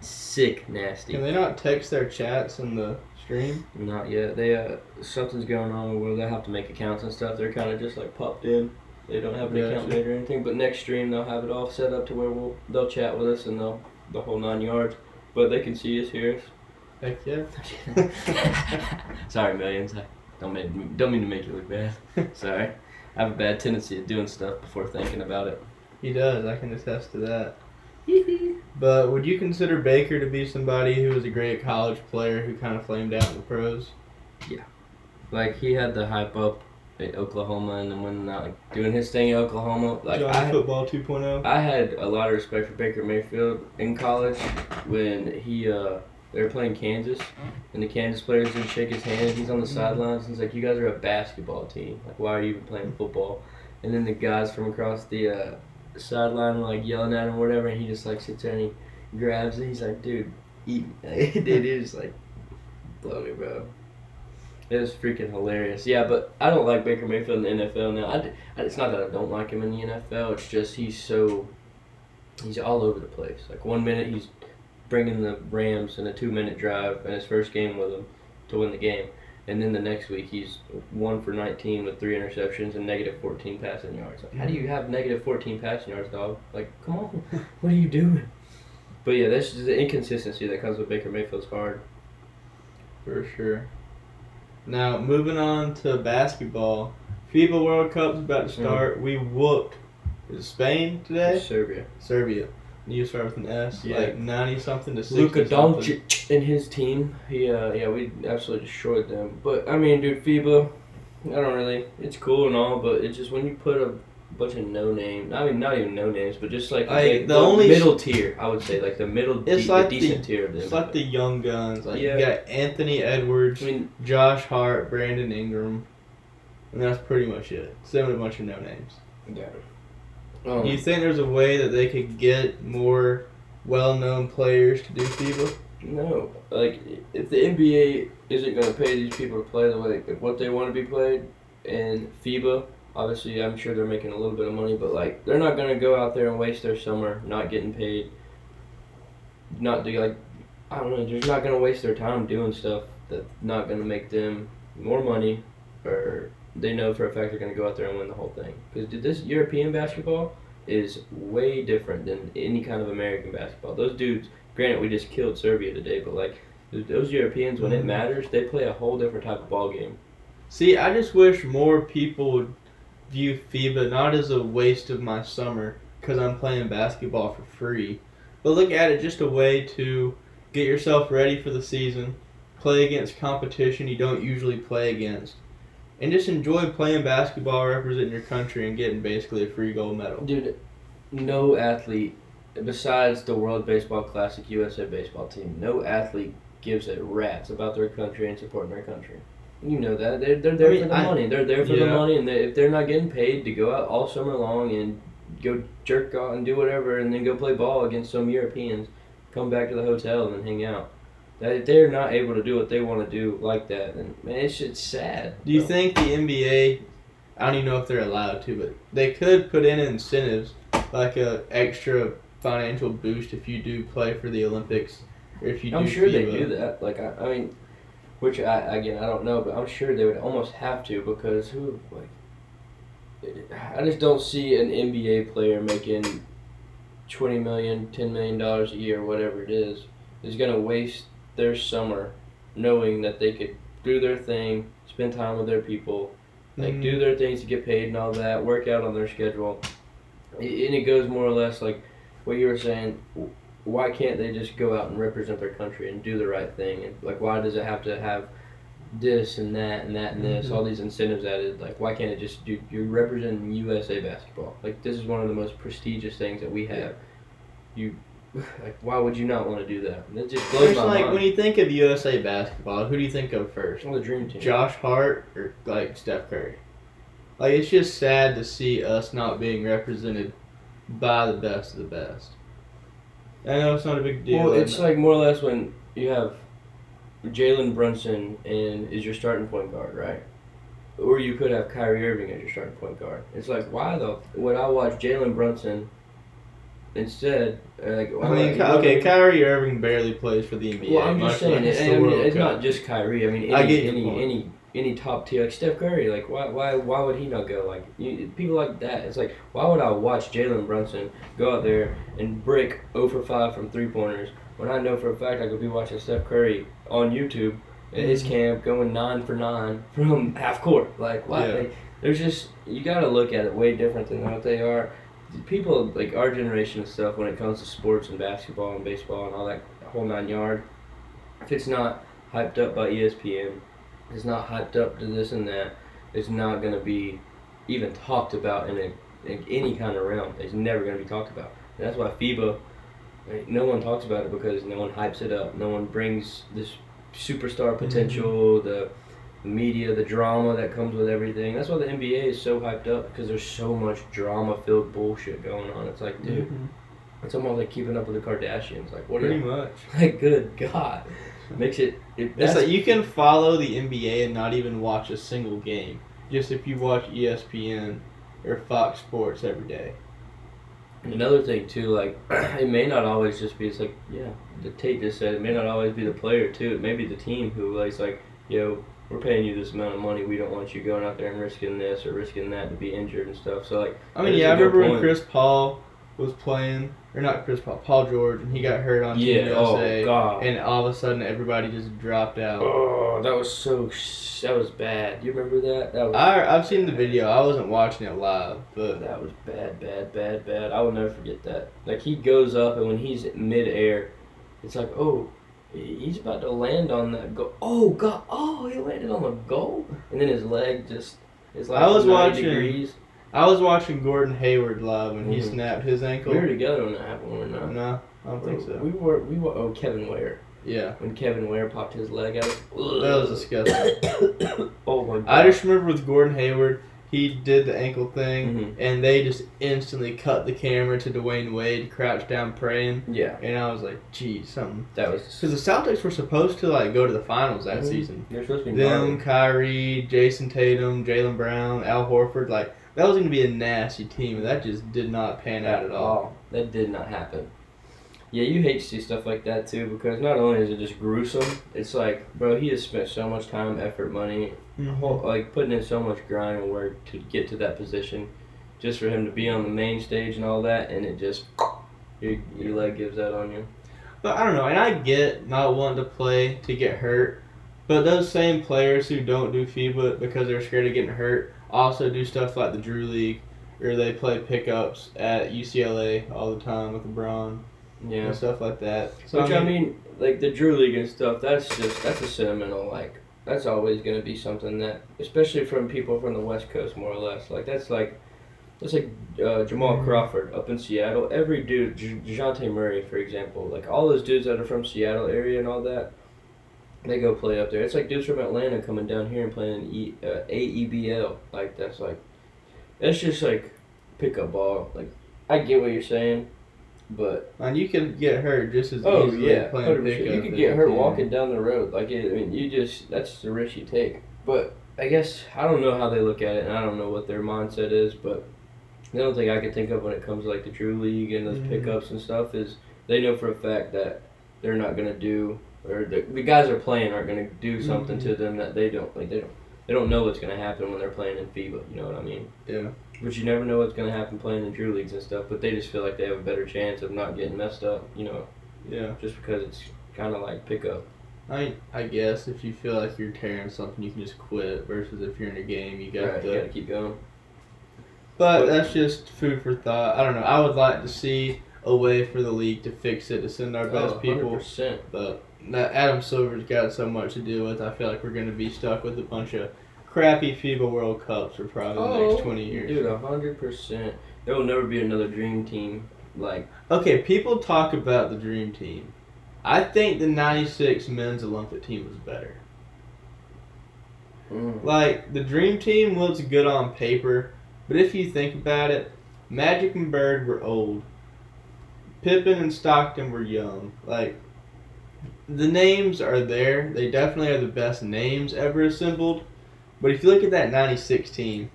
B: Sick, nasty.
A: Can they not text their chats in the stream?
B: Not yet. They uh, something's going on where they have to make accounts and stuff. They're kind of just like popped in. They don't have an
A: Gotcha.
B: account made or anything. But next stream they'll have it all set up to where we'll they'll chat with us and they'll the whole nine yards. But they can see us, hear
A: Heck yeah.
B: us. Sorry, millions. I don't mean don't mean to make you look bad. Sorry. I have a bad tendency of doing stuff before thinking about it.
A: He does. I can attest to that. But would you consider Baker to be somebody who was a great college player who kind of flamed out in the pros? Yeah.
B: Like he had the hype up at Oklahoma and then when uh, like doing his thing at Oklahoma, like
A: Johnny
B: I had,
A: Football oh? 2.0?
B: I had a lot of respect for Baker Mayfield in college when he uh they were playing Kansas and the Kansas players didn't shake his hand. He's on the sidelines and he's like, "You guys are a basketball team. Like, why are you even playing football?" And then the guys from across the uh, sideline were like yelling at him, or whatever, and he just like sits there and he grabs it. He's like, "Dude, eat me." Dude, it is like, blow me, bro. It was freaking hilarious. Yeah, but I don't like Baker Mayfield in the NFL now. I, it's not that I don't like him in the NFL. It's just he's so he's all over the place. Like one minute he's bringing the Rams in a two-minute drive in his first game with them to win the game, and then the next week he's one for 19 with three interceptions and negative 14 passing yards. Like, how do you have negative 14 passing yards, dog? Like, come on, what are you doing? But yeah, that's just the inconsistency that comes with Baker Mayfield's hard.
A: For sure. Now, moving on to basketball. FIBA World Cup's about to start. We whooped is it Spain today?
B: Serbia.
A: Serbia. You start with an S.
B: Yeah.
A: Like 90 something to 60
B: Luka. Doncic and his team. He, uh, yeah, we absolutely destroyed them. But I mean, dude, FIBA, I don't really. It's cool and all, but it's just when you put a bunch of no name. I mean, not even no names, but just like,
A: Like,
B: the,
A: the only-
B: middle tier. I would say like the middle,
A: It's
B: de-
A: like
B: the
A: the-
B: tier of them.
A: It's like the young guns. Like
B: Yeah.
A: you got Anthony Edwards,
B: I mean,
A: Josh Hart, Brandon Ingram, and that's pretty much it. Same with a bunch of no names.
B: yeah.
A: Do
B: Um,
A: you think there's a way that they could get more well-known players to do FIBA?
B: No, like if the NBA isn't going to pay these people to play the way like, what they want to be played, and FIBA, obviously I'm sure they're making a little bit of money, but like they're not going to go out there and waste their summer not getting paid. Not do like I don't know, they're just not going to waste their time doing stuff that's not going to make them more money, or they know for a fact they're going to go out there and win the whole thing. Because this European basketball is way different than any kind of American basketball. Those dudes Granted, we just killed Serbia today, but like those Europeans, when it
A: Mhm.
B: matters, they play a whole different type of ball game.
A: See, I just wish more people would view FIBA not as a waste of my summer because I'm playing basketball for free, but look at it just a way to get yourself ready for the season, play against competition you don't usually play against, and just enjoy playing basketball, representing your country, and getting basically a free gold medal.
B: Dude, no athlete besides the World Baseball Classic USA baseball team, no athlete gives a rat's about their country and supporting their country. You know that they're they're there
A: I mean,
B: for the
A: I-
B: money. They're there for the money, and they, if they're not getting paid to go out all summer long and go jerk off and do whatever, and then go play ball against some Europeans, come back to the hotel and then hang out. That they're not able to do what they want to do like that, and man, it's it's sad.
A: Do you
B: bro.
A: think the NBA? I don't even know if they're allowed to, but they could put in incentives like a extra financial boost if you do play for the Olympics or if you do.
B: I'm sure they do that. Like I, I mean, which I again I don't know, but I'm sure they would almost have to because who like. I just don't see an NBA player making twenty million, ten million dollars a year, whatever it is, is gonna waste their summer knowing that they could do their thing, spend time with their people, like
A: Mhm.
B: do their things to get paid and all that, work out on their schedule, and it goes more or less like what you were saying. Why can't they just go out and represent their country and do the right thing? And like, why does it have to have this and that and that and this,
A: Mhm.
B: all these incentives added? Like, why can't it just do? You're representing USA basketball. Like, this is one of the most prestigious things that we have. You, like, why would you not want to do that? It just blows
A: First,
B: my
A: like
B: mind.
A: when you think of USA basketball, who do you think of first?
B: Well, the dream team.
A: Josh Hart or like Steph Curry? Like it's just sad to see us not being represented by the best of the best. I know it's not a big deal.
B: Well, it's like more or less when you have Jalen Brunson and is your starting point guard, right? Or you could have Kyrie Irving as your starting point guard. It's like why though? would I watch Jalen Brunson instead? uh, Like
A: I mean, Ky- okay, Kyrie Irving barely plays for the NBA.
B: Well, I'm just saying, it, I mean, it's not just Kyrie. I mean, any
A: I get
B: any, any any top tier like Steph Curry. Like why why why would he not go? Like you, people like that. It's like why would I watch Jalen Brunson go out there and break 0 for 5 from three pointers when I know for a fact I could be watching Steph Curry on YouTube at his
A: Mhm.
B: camp going nine for nine from half court. Like why?
A: Yeah.
B: Like, there's just you got to look at it way different than what they are. People like our generation of stuff when it comes to sports and basketball and baseball and all that whole nine yard. If it's not hyped up by ESPN, it's not hyped up to this and that. It's not going to be even talked about in, a, in any kind of realm. It's never going to be talked about. And that's why FIBA, like, no one talks about it because no one hypes it up. No one brings this superstar potential, the, the media, the drama that comes with everything. That's why the NBA is so hyped up because there's so much drama-filled bullshit going on. It's like, dude,
A: Mhm.
B: it's almost like keeping up with the Kardashians. Like, what are
A: Pretty
B: you?
A: much.
B: Like, good God, makes it. it
A: It's like you can follow the NBA and not even watch a single game. Just if you watch ESPN or Fox Sports every day.
B: Another thing too, like it may not always just be. It's like yeah, the Tate just said it may not always be the player too. It may be the team who like, it's like yo, we're paying you this amount of money. We don't want you going out there and risking this or risking that to be injured and stuff. So like
A: I mean, yeah, I remember when. Chris Paul was playing, or not Chris Paul, Paul George, and he got hurt on Team
B: yeah, oh
A: USA,
B: god,
A: and all of a sudden everybody just dropped out.
B: oh that was so sh- that was bad. You remember that? That was
A: I I've seen the video. I wasn't watching it live, but
B: that was bad, bad, bad, bad. I will never forget that. Like he goes up and when he's mid-air, it's like oh. He's about to land on that goal. Oh God! Oh, he landed on the goal, and then his leg just is like
A: I was
B: 90
A: watching-
B: degrees.
A: I was watching Gordon Hayward live when he
B: Mhm.
A: snapped his ankle.
B: We were together when that happened, were we not?
A: No, I don't think so.
B: We were. We were. Oh, Kevin Ware.
A: Yeah,
B: When Kevin Ware popped his leg out.
A: that was disgusting.
B: oh my God.
A: I just remember with Gordon Hayward, he did the ankle thing,
B: Mhm.
A: and they just instantly cut the camera to Dwyane Wade crouched down praying,
B: Yeah,
A: and I was like, "Geez, something."
B: that was.
A: Because the Celtics were supposed to like go to the finals that
B: Mhm.
A: season.
B: You're supposed to be.
A: Them, Kyrie, Jayson Tatum, Jaylen Brown, Al Horford, like that was going to be a nasty team, and that just did not pan out at all.
B: Oh, that did not happen. Yeah, you hate to see stuff like that too because not only is it just gruesome, it's like, bro, he has spent so much time, effort, money, mm-hmm. whole, like putting in so much grind and work to get to that position, just for him to be on the main stage and all that, and it just your, your leg gives out on you.
A: But I don't know, and I get not wanting to play to get hurt, but those same players who don't do FIBA because they're scared of getting hurt also do stuff like the Drew League, or they play pickups at UCLA all the time with LeBron
B: Yeah.
A: and stuff like that. So
B: Which I mean, like the Drew League and stuff, that's just that's a sentimental like that's always gonna be something that, especially from people from the West Coast, more or less. Like that's like that's like uh, Jamal
A: Mhm.
B: Crawford up in Seattle. Every dude, J- Dejounte Murray, for example, like all those dudes that are from Seattle area and all that, they go play up there. It's like dudes from Atlanta coming down here and playing in e, uh, AEBL. Like that's like that's just like pickup ball. Like I get what you're saying, but
A: and you can get hurt just as
B: Oh
A: easily
B: yeah,
A: playing
B: 100%.
A: pickup.
B: You could get hurt walking down the road. Like it, I mean, you just that's the risk you take. But I guess I don't know how they look at it, and I don't know what their mindset is. But the only thing I can think of when it comes to like the Drew League and those
A: Mhm.
B: pickups and stuff is they know for a fact that they're not gonna do, or the, the guys are playing aren't gonna do mm-hmm. something to them that they don't like. They don't. They don't know what's gonna happen when they're playing in FIBA. You know what I mean?
A: Yeah.
B: But you never know what's gonna happen playing in Drew leagues and stuff. But they just feel like they have a better chance of not getting messed up. You know
A: Yeah.
B: just because it's kind of like pickup.
A: I I guess if you feel like you're tearing something, you can just quit. Versus if you're in a game, you got
B: Right, you gotta keep going.
A: But
B: But-
A: that's just food for thought. I don't know. I would like to see a way for the league to fix it to send our best
B: Oh,
A: people.
B: 100%.
A: But that Adam Silver's got so much to deal with. I feel like we're going to be stuck with a bunch of crappy FIBA World Cups for probably the next 20 years.
B: Oh, Dude, a hundred percent. There will never be another dream team like
A: Okay, people talk about the dream team. I think the 96 men's Olympic team was better.
B: mm,
A: Like, the dream team looks good on paper, but if you think about it, Magic and Bird were old. Pippen and Stockton were young. Like, the names are there. They definitely are the best names ever assembled. But if you look at that 96 team,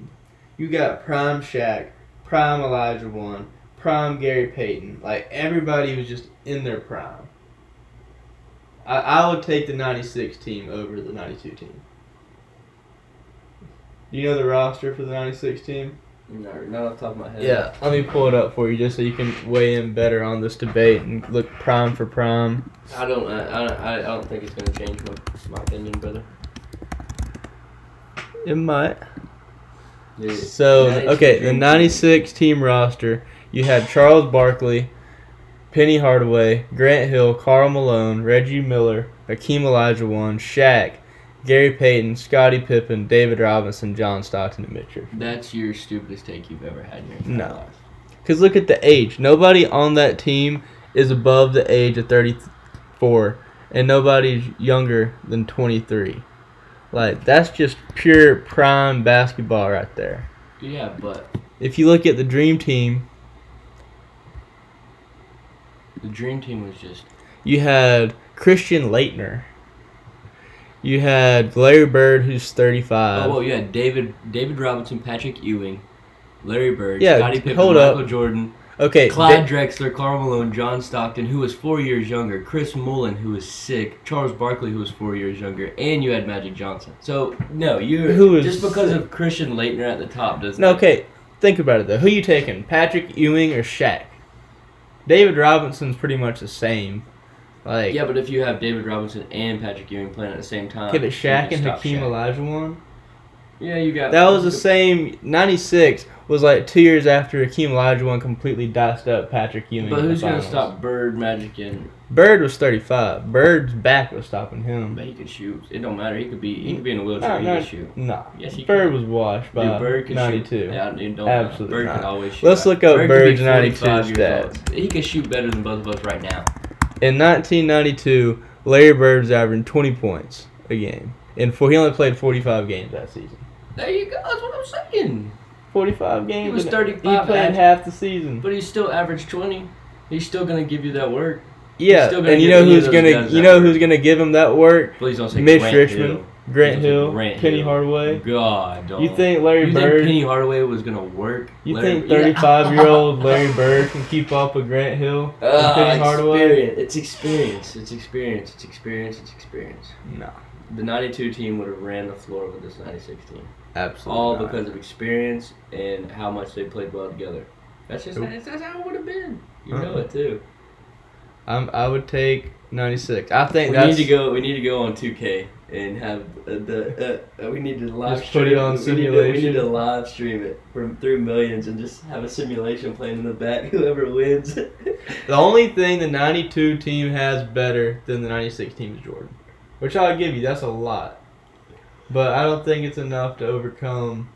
A: you got Prime Shaq, Prime Olajuwon, Prime Gary Payton. Like, everybody was just in their prime. I, I would take the 96 team over the 92 team. Do you know the roster for the 96 team?
B: No, not off the top of my head.
A: Yeah, let me pull it up for you just so you can weigh in better on this debate and look prime for prime.
B: I don't. I, I, I don't think it's gonna change my, my opinion, brother.
A: It might.
B: Dude,
A: So, okay, the 96 team roster, you had Charles Barkley, Penny Hardaway, Grant Hill, Karl Malone, Reggie Miller, Hakeem Olajuwon, Shaq, Gary Payton, Scottie Pippen, David Robinson, John Stockton, and Mitchell.
B: That's your stupidest take you've ever had in your entire
A: No.
B: life.
A: Because look at the age. Nobody on that team is above the age of 34, and nobody's younger than 23. Like, that's just pure prime basketball right there.
B: Yeah, but
A: If you look at the Dream Team,
B: the dream team was just.
A: you had Christian Laettner. You had Larry Bird, who's 35.
B: oh, well, you had David David Robinson, Patrick Ewing, Larry Bird,
A: Yeah,
B: Scottie Pippen,
A: hold up.
B: Michael Jordan,
A: okay,
B: Clyde
A: Da-
B: Drexler, Karl Malone, John Stockton, who was four years younger, Chris Mullin, who was sick, Charles Barkley, who was four years younger, and you had Magic Johnson. So no, you
A: Who was
B: just because
A: sick?
B: of Christian Laettner at the top doesn't.
A: no, okay, think about it though. Who you taking, Patrick Ewing or Shaq? David Robinson's pretty much the same. Like,
B: Yeah, but if you have David Robinson and Patrick Ewing playing at the same time,
A: it,
B: you
A: Shaq and Hakeem
B: Shaq.
A: Olajuwon.
B: Yeah, you got
A: That was the same. '96 was like two years after Hakeem Olajuwon completely diced up Patrick Ewing.
B: But who's gonna stop Bird, Magic, and?
A: Bird was 35. Bird's back was stopping him.
B: But he could shoot. It don't matter. He could be. He could be in a wheelchair.
A: No,
B: he
A: no,
B: could shoot.
A: Nah,
B: Yes, he
A: Bird
B: could.
A: was washed by
B: Dude, Bird could
A: 92.
B: shoot. Yeah, it don't
A: Absolutely
B: Bird
A: not.
B: could always shoot.
A: Let's look up
B: Bird
A: Bird's 92
B: 45 years
A: stats.
B: old. He could shoot better than both of us right now.
A: In 1992, Larry Bird was averaging 20 points a game. And for, he only played 45 games that season.
B: There you go. That's what I'm saying.
A: 45 games.
B: He was
A: and
B: 35
A: He played
B: at-
A: half the season.
B: But he's still averaged 20. He's still gonna give you that work.
A: Yeah, and you know who's gonna you know who's gonna give him that work?
B: Please don't say
A: Mitch
B: Grant
A: Richmond,
B: Hill.
A: Grant
B: Please don't say
A: Hill,
B: Grant
A: Penny
B: Hill.
A: Hardaway.
B: God, dog.
A: You think Larry
B: You
A: Bird?
B: think Penny Hardaway was gonna work?
A: you
B: Larry-
A: think 35 year old Larry Bird can keep up with Grant Hill and
B: Ah,
A: Penny Hardaway?
B: experience. It's experience. It's experience. It's experience. It's experience.
A: No,
B: The 92 team would have ran the floor with this 96 team.
A: absolutely.
B: All
A: not.
B: because of experience and how much they played well together. That's just that's, that's how it would have been. You
A: Uh-uh.
B: know it too.
A: I'm, I would take 96. I think
B: We
A: that's
B: need to go. We need to go on 2K and have uh, the. Uh, uh, we need to live
A: Just put it
B: stream
A: on
B: we need to- We need, to live stream it from through millions and just have a simulation playing in the back. Whoever wins.
A: the only thing the 92 team has better than the 96 team is Jordan, which I'll give you. That's a lot, but I don't think it's enough to overcome.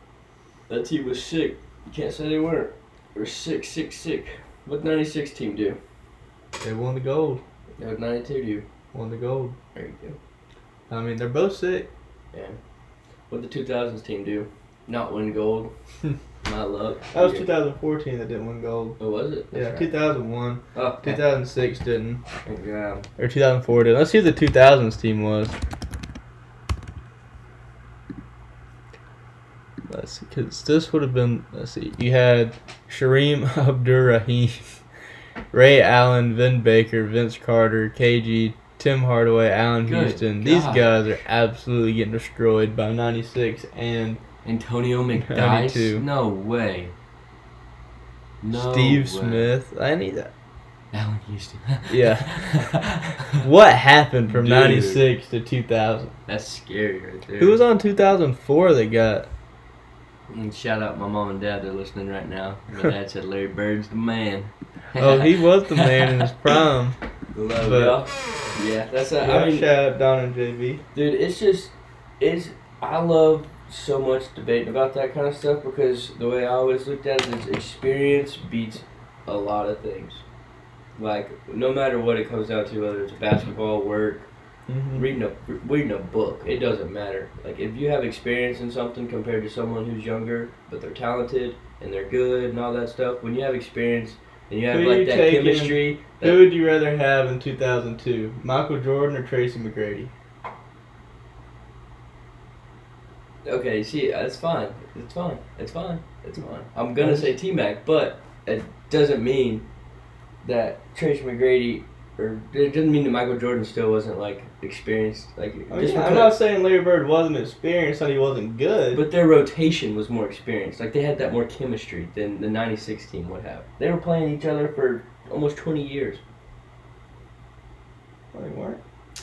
B: that team was sick. You can't say they weren't. They were sick, sick, sick. What 96 team do?
A: They won the gold.
B: What 92 do?
A: Won the gold.
B: There you go.
A: I mean, they're both sick.
B: Yeah. What the 2000s team do? Not win gold. My luck.
A: That was 2014 that didn't win gold.
B: Oh, was it?
A: Yeah,
B: That's
A: 2001.
B: right. Oh,
A: 2006 didn't.
B: yeah.
A: Or 2004 did. Let's see who the 2000s team was. Let's see, because this would have been. Let's see. You had Shareef Abdur-Rahim, Ray Allen, Vin Baker, Vince Carter, KG, Tim Hardaway, Allen
B: Good
A: Houston. These guys are absolutely getting destroyed by 96 and
B: Antonio McDyess? No way. No
A: Steve
B: way.
A: Smith. I need that.
B: Allan Houston.
A: Yeah. What happened from
B: Dude.
A: 96 to 2000?
B: That's scary right there.
A: Who was on 2004 that got.
B: And shout out my mom and dad. They're listening right now. My dad said Larry Bird's the man.
A: Oh, he was the man in his prime.
B: Love y'all. Yeah, that's a,
A: Yeah,
B: I mean,
A: shout out Don and JB.
B: dude, it's just it's I love so much debating about that kind of stuff because the way I always looked at it is experience beats a lot of things. Like no matter what it comes down to, whether it's basketball, work,
A: Mm-hmm.
B: reading a reading a book, it doesn't matter. Like if you have experience in something compared to someone who's younger but they're talented and they're good and all that stuff, when you have experience and you have
A: Who
B: like that
A: taking?
B: chemistry,
A: Who would you rather have in 2002, Michael Jordan or Tracy McGrady?
B: okay, see, that's fine. It's fine. It's fine. It's fine. I'm gonna say T Mac, but it doesn't mean that Tracy McGrady or it doesn't mean that Michael Jordan still wasn't like experienced. Like
A: I mean, I'm not saying Larry Bird wasn't experienced, and he wasn't good.
B: But their rotation was more experienced. Like they had that more chemistry than the '96 team would have. They were playing each other for almost 20 years.
A: Well, they weren't.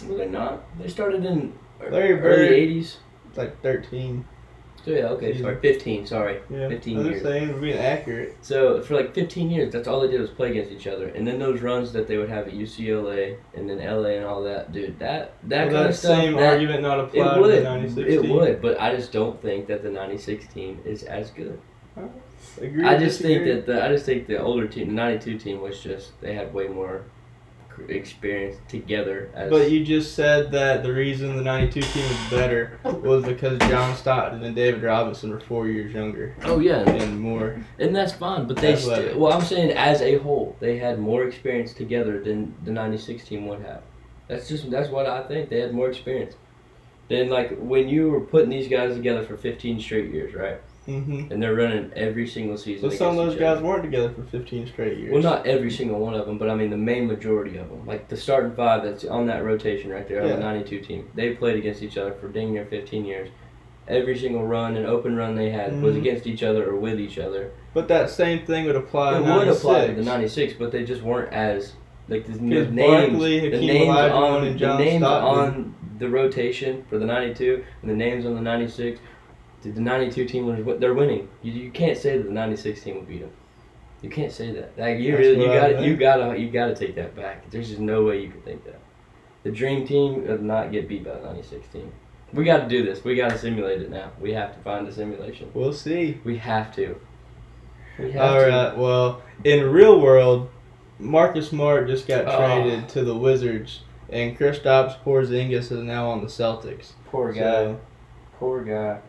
B: Were they not? They started in
A: Larry Bird-
B: early '80s.
A: Like 13.
B: So yeah, okay,
A: Season.
B: sorry, 15. Sorry,
A: Yeah.
B: 15
A: I'm
B: years.
A: just saying, we're being accurate.
B: So for like 15 years, that's all they did was play against each other. And then those runs that they would have at UCLA and then LA and all that, dude, that that
A: Will
B: kind
A: that
B: of stuff.
A: same
B: that-
A: argument not
B: it
A: apply to
B: would.
A: the 96
B: It
A: team?
B: would, but I just don't think that the '96 team is as good.
A: Agree,
B: I just think that the I just think the older team, the '92 team, was just they had way more experience together. As
A: But you just said that the reason the 92 team was better was because John Stockton and David Robinson were four years younger
B: oh yeah,
A: and more.
B: and that's fine. But they still. Well, I'm saying as a whole, they had more experience together than the '96 team would have. That's just that's what I think. They had more experience. Then like when you were putting these guys together for 15 straight years, right?
A: Hmm
B: And they're running every single season.
A: But some of those guys
B: other.
A: weren't together for 15 straight years.
B: Well, not every single one of them, but I mean the main majority of them. Like the starting five that's on that rotation right there on
A: Yeah.
B: the 92 team. They played against each other for dang near 15 years. Every single run and open run they had was
A: Mhm.
B: against each other or with each other.
A: But that same thing would apply
B: it
A: to
B: would apply to the 96, but they just weren't as like the, names,
A: Barkley,
B: the names
A: Olajuwon,
B: on
A: and
B: the names
A: Stockton.
B: on the rotation for the 92 and the names on the 96. The the 92 team was they're winning. You, you can't say that the 96 team will beat them. You can't say that. Like you
A: That's
B: really you got to you gotta you gotta take that back. There's just no way you can think that. The dream team would not get beat by the 96 team. We got to do this. We got to simulate it now. We have to find a simulation.
A: We'll see.
B: We have to. We have
A: All
B: to.
A: right. Well, in real world, Marcus Smart just got
B: Oh.
A: traded to the Wizards, and Kristaps Porzingis is now on the Celtics.
B: Poor guy.
A: So,
B: Poor guy.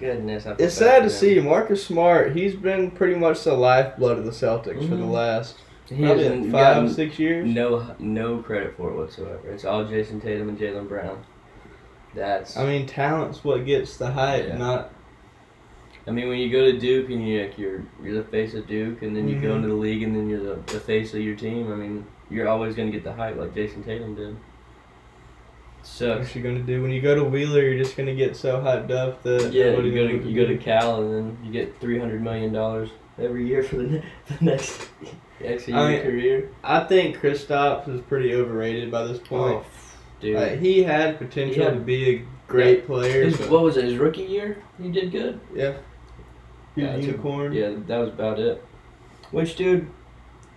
B: Goodness. I
A: it's sad to
B: him.
A: see Marcus Smart. He's been pretty much the lifeblood of the Celtics for the
B: Mhm.
A: last
B: He
A: probably five, six years.
B: no no credit for it whatsoever. It's all Jayson Tatum and Jaylen Brown. That's.
A: I mean, talent's what gets the hype,
B: Yeah.
A: not
B: I mean, when you go to Duke and you're like, you're you're the face of Duke, and then you go
A: Mhm.
B: into the league and then you're the, the face of your team. I mean, you're always gonna get the hype like Jayson Tatum did. Sucks.
A: what you gonna do when you go to Wheeler. You're just gonna get so hyped up that
B: Yeah, you go to you go to. Cal and then you get three hundred million dollars every year for the, ne- the next next year
A: I mean,
B: career.
A: I think Kristaps is pretty overrated by this point.
B: Oh, dude.
A: Like, he had potential
B: He had-
A: to be a great player.
B: His, what was it? His rookie year, he did good.
A: yeah. He
B: Yeah, it's a-
A: unicorn.
B: Yeah, that was about it. Which, dude,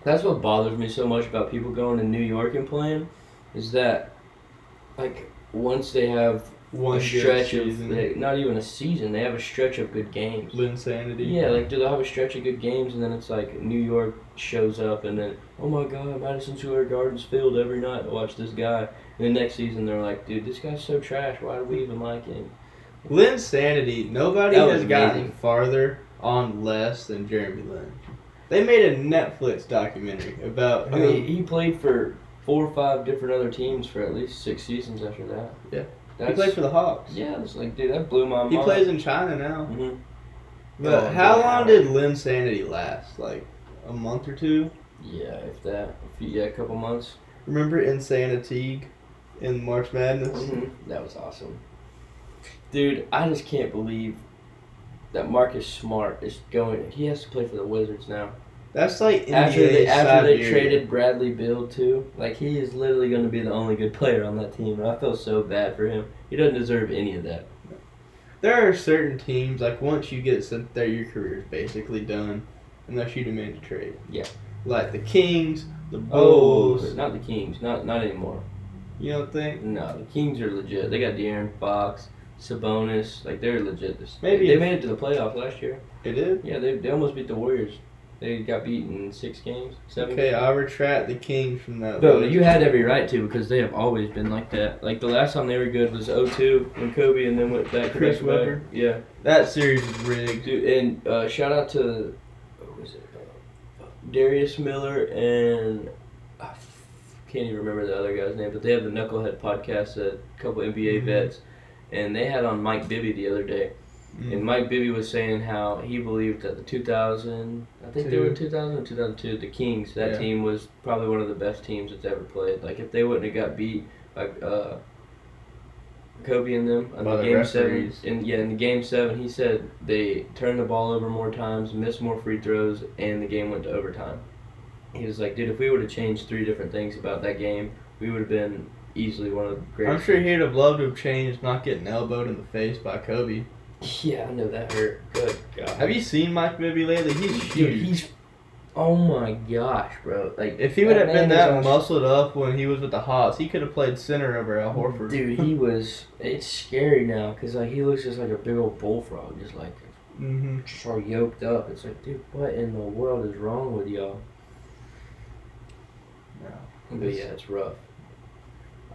B: that's what bothers me so much about people going to New York and playing, is that, like, once they have
A: One
B: a
A: good
B: stretch of they, not even a season, they have a stretch of good games.
A: Linsanity.
B: Yeah, like do they have a stretch of good games, and then it's like New York shows up, and then oh my God, Madison Square Garden's filled every night to watch this guy. And the next season they're like, dude, this guy's so trash. Why do we even like him?
A: Linsanity. Nobody
B: That was
A: has gotten farther on less than Jeremy Lin. They made a Netflix documentary about
B: I mean, he played for four or five different other teams for at least six seasons after that.
A: Yeah.
B: That's,
A: he played for the Hawks.
B: Yeah, it's like, dude, that blew my mind.
A: He plays in China now.
B: hmm
A: But
B: Oh,
A: how
B: wow.
A: long did Linsanity last? Like a month or two?
B: Yeah, if that, a few, yeah, a couple months.
A: Remember Insanity in March Madness?
B: Mm-hmm. That was awesome. Dude, I just can't believe that Marcus Smart is going. He has to play for the Wizards now.
A: That's like
B: after they after they traded Bradley Beal too, like he is literally going to be the only good player on that team, and I feel so bad for him. He doesn't deserve any of that.
A: There are certain teams like once you get sent there, your career is basically done, unless you demand a trade.
B: Yeah.
A: like the Kings, the Bulls.
B: Oh,
A: Bulls.
B: not the Kings. Not not anymore.
A: You don't think?
B: No, the Kings are legit. They got De'Aaron Fox, Sabonis. Like they're legit. This
A: Maybe
B: they
A: if-
B: made it to the playoffs last year.
A: They did.
B: Yeah, they, they almost beat the Warriors. They got beaten in six games, seven.
A: Okay, I'll retract the Kings from that.
B: But you had every right to because they have always been like that. Like the last time they were good was 0-2 when Kobe and then went back to
A: Chris
B: back to back.
A: Webber?
B: Yeah,
A: that series is rigged.
B: dude. And uh, shout out to what was it? Uh, Darius Miles and I f- can't even remember the other guy's name, but they have the Knucklehead podcast. A couple NBA
A: Mhm.
B: vets, and they had on Mike Bibby the other day.
A: Mm.
B: And Mike Bibby was saying how he believed that the 2000, I think they were 2000 or 2002, the Kings, that
A: Yeah.
B: team was probably one of the best teams that's ever played. Like if they wouldn't have got beat by uh, Kobe and them in the
A: the
B: game
A: referees.
B: seven, in yeah, in the game seven, he said they turned the ball over more times, missed more free throws, and the game went to overtime. He was like, dude, if we would have changed three different things about that game, we would have been easily one of the greatest.
A: I'm sure he'd have loved to have changed not getting elbowed in the face by Kobe.
B: Yeah, I know that hurt. Good God.
A: Have you seen Mike Bibby lately? He's
B: Dude,
A: huge.
B: he's. Oh my gosh, bro! Like
A: if he would have been that muscled up when he was with the Hawks, he could have played center over Al Horford.
B: dude, he was. It's scary now because like he looks just like a big old bullfrog, just like
A: hmm
B: just all yoked up. It's like, dude, what in the world is wrong with y'all? No, but yeah, it's rough.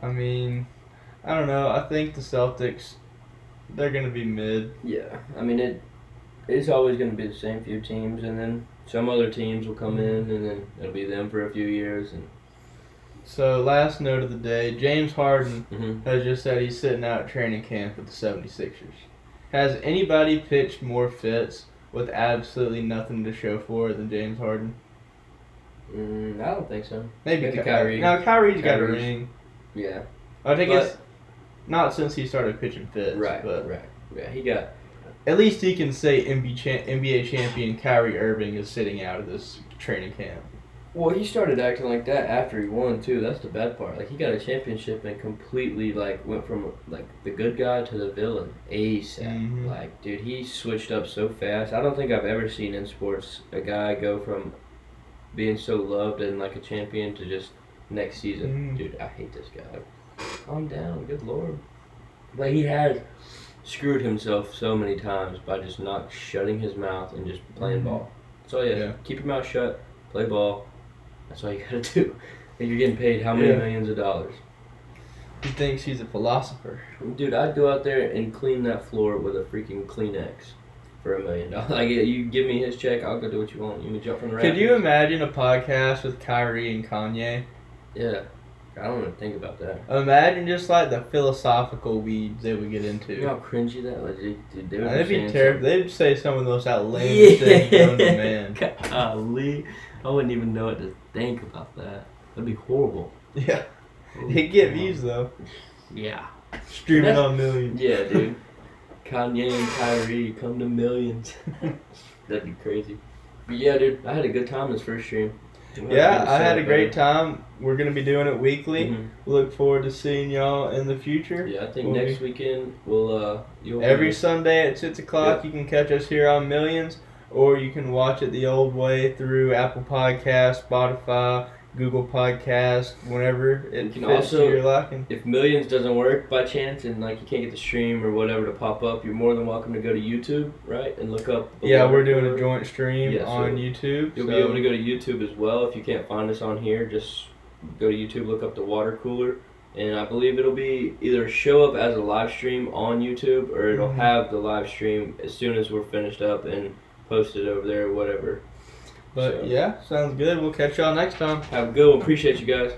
A: I mean, I don't know. I think the Celtics, they're gonna be mid.
B: Yeah, I mean it. It's always going to be the same few teams, and then some other teams will come in, and then it'll be them for a few years, and
A: So last note of the day, James Harden
B: Mhm.
A: has just said he's sitting out training camp with the 76ers. Has anybody pitched more fits with absolutely nothing to show for it than James Harden?
B: mm, I don't think so.
A: Maybe,
B: Maybe
A: Ky-
B: Kyrie.
A: No, Kyrie's got a ring.
B: Yeah,
A: I think
B: But-
A: it's not since he started pitching fits,
B: right,
A: but
B: right. Yeah, he got
A: at least he can say NBA, cha- NBA champion Kyrie Irving is sitting out of this training camp.
B: Well, he started acting like that after he won too. That's the bad part. Like he got a championship and completely like went from like the good guy to the villain ASAP.
A: Mhm.
B: Like, dude, he switched up so fast. I don't think I've ever seen in sports a guy go from being so loved and like a champion to just next season.
A: Mhm.
B: Dude, I hate this guy. Calm down, good lord. But he has screwed himself so many times by just not shutting his mouth and just playing
A: Mhm.
B: ball. So yeah,
A: Yeah.
B: keep your mouth shut, play ball. That's all you gotta do. And you're getting paid how many
A: Yeah.
B: millions of dollars?
A: He thinks he's a philosopher.
B: Dude, I'd go out there and clean that floor with a freaking Kleenex for a million dollars. Like, you give me his check, I'll go do what you want. You can jump from the
A: Could you imagine a podcast with Kyrie and Kanye?
B: Yeah. I don't even think about that.
A: Imagine just like the philosophical weeds they would get into.
B: You know how cringy that was? Dude, they would
A: That'd be terrible. They'd say some of the most outlandish things known to man.
B: Golly. I wouldn't even know what to think about that. That'd be horrible.
A: Yeah, he'd get views though.
B: Yeah.
A: Streaming
B: That's-
A: on millions.
B: Yeah, dude. Kanye and Kyrie come to millions. That'd be crazy. But yeah, dude, I had a good time this first stream.
A: Yeah, I had a great time. We're gonna be doing it weekly.
B: Mhm.
A: Look forward to seeing y'all in the future.
B: Yeah, I think
A: We'll
B: next weekend we'll uh you'll
A: Every
B: be-
A: Sunday at six o'clock, you can catch us here on Millions, or you can watch it the old way through Apple Podcast, Spotify, Google Podcast, whenever it
B: You can
A: fits
B: also-
A: your liking.
B: if millions doesn't work by chance and like you can't get the stream or whatever to pop up, you're more than welcome to go to YouTube, right, and look up.
A: Yeah, we're doing a joint stream
B: Yeah, so
A: on YouTube.
B: You'll
A: so-
B: be able to go to YouTube as well if you can't find us on here. Just go to YouTube, look up the water cooler, and I believe it'll be either show up as a live stream on YouTube or it'll
A: Mhm.
B: have the live stream as soon as we're finished up and posted over there or whatever.
A: But
B: So-
A: yeah, sounds good. We'll catch y'all next time.
B: Have a good one. Appreciate you guys.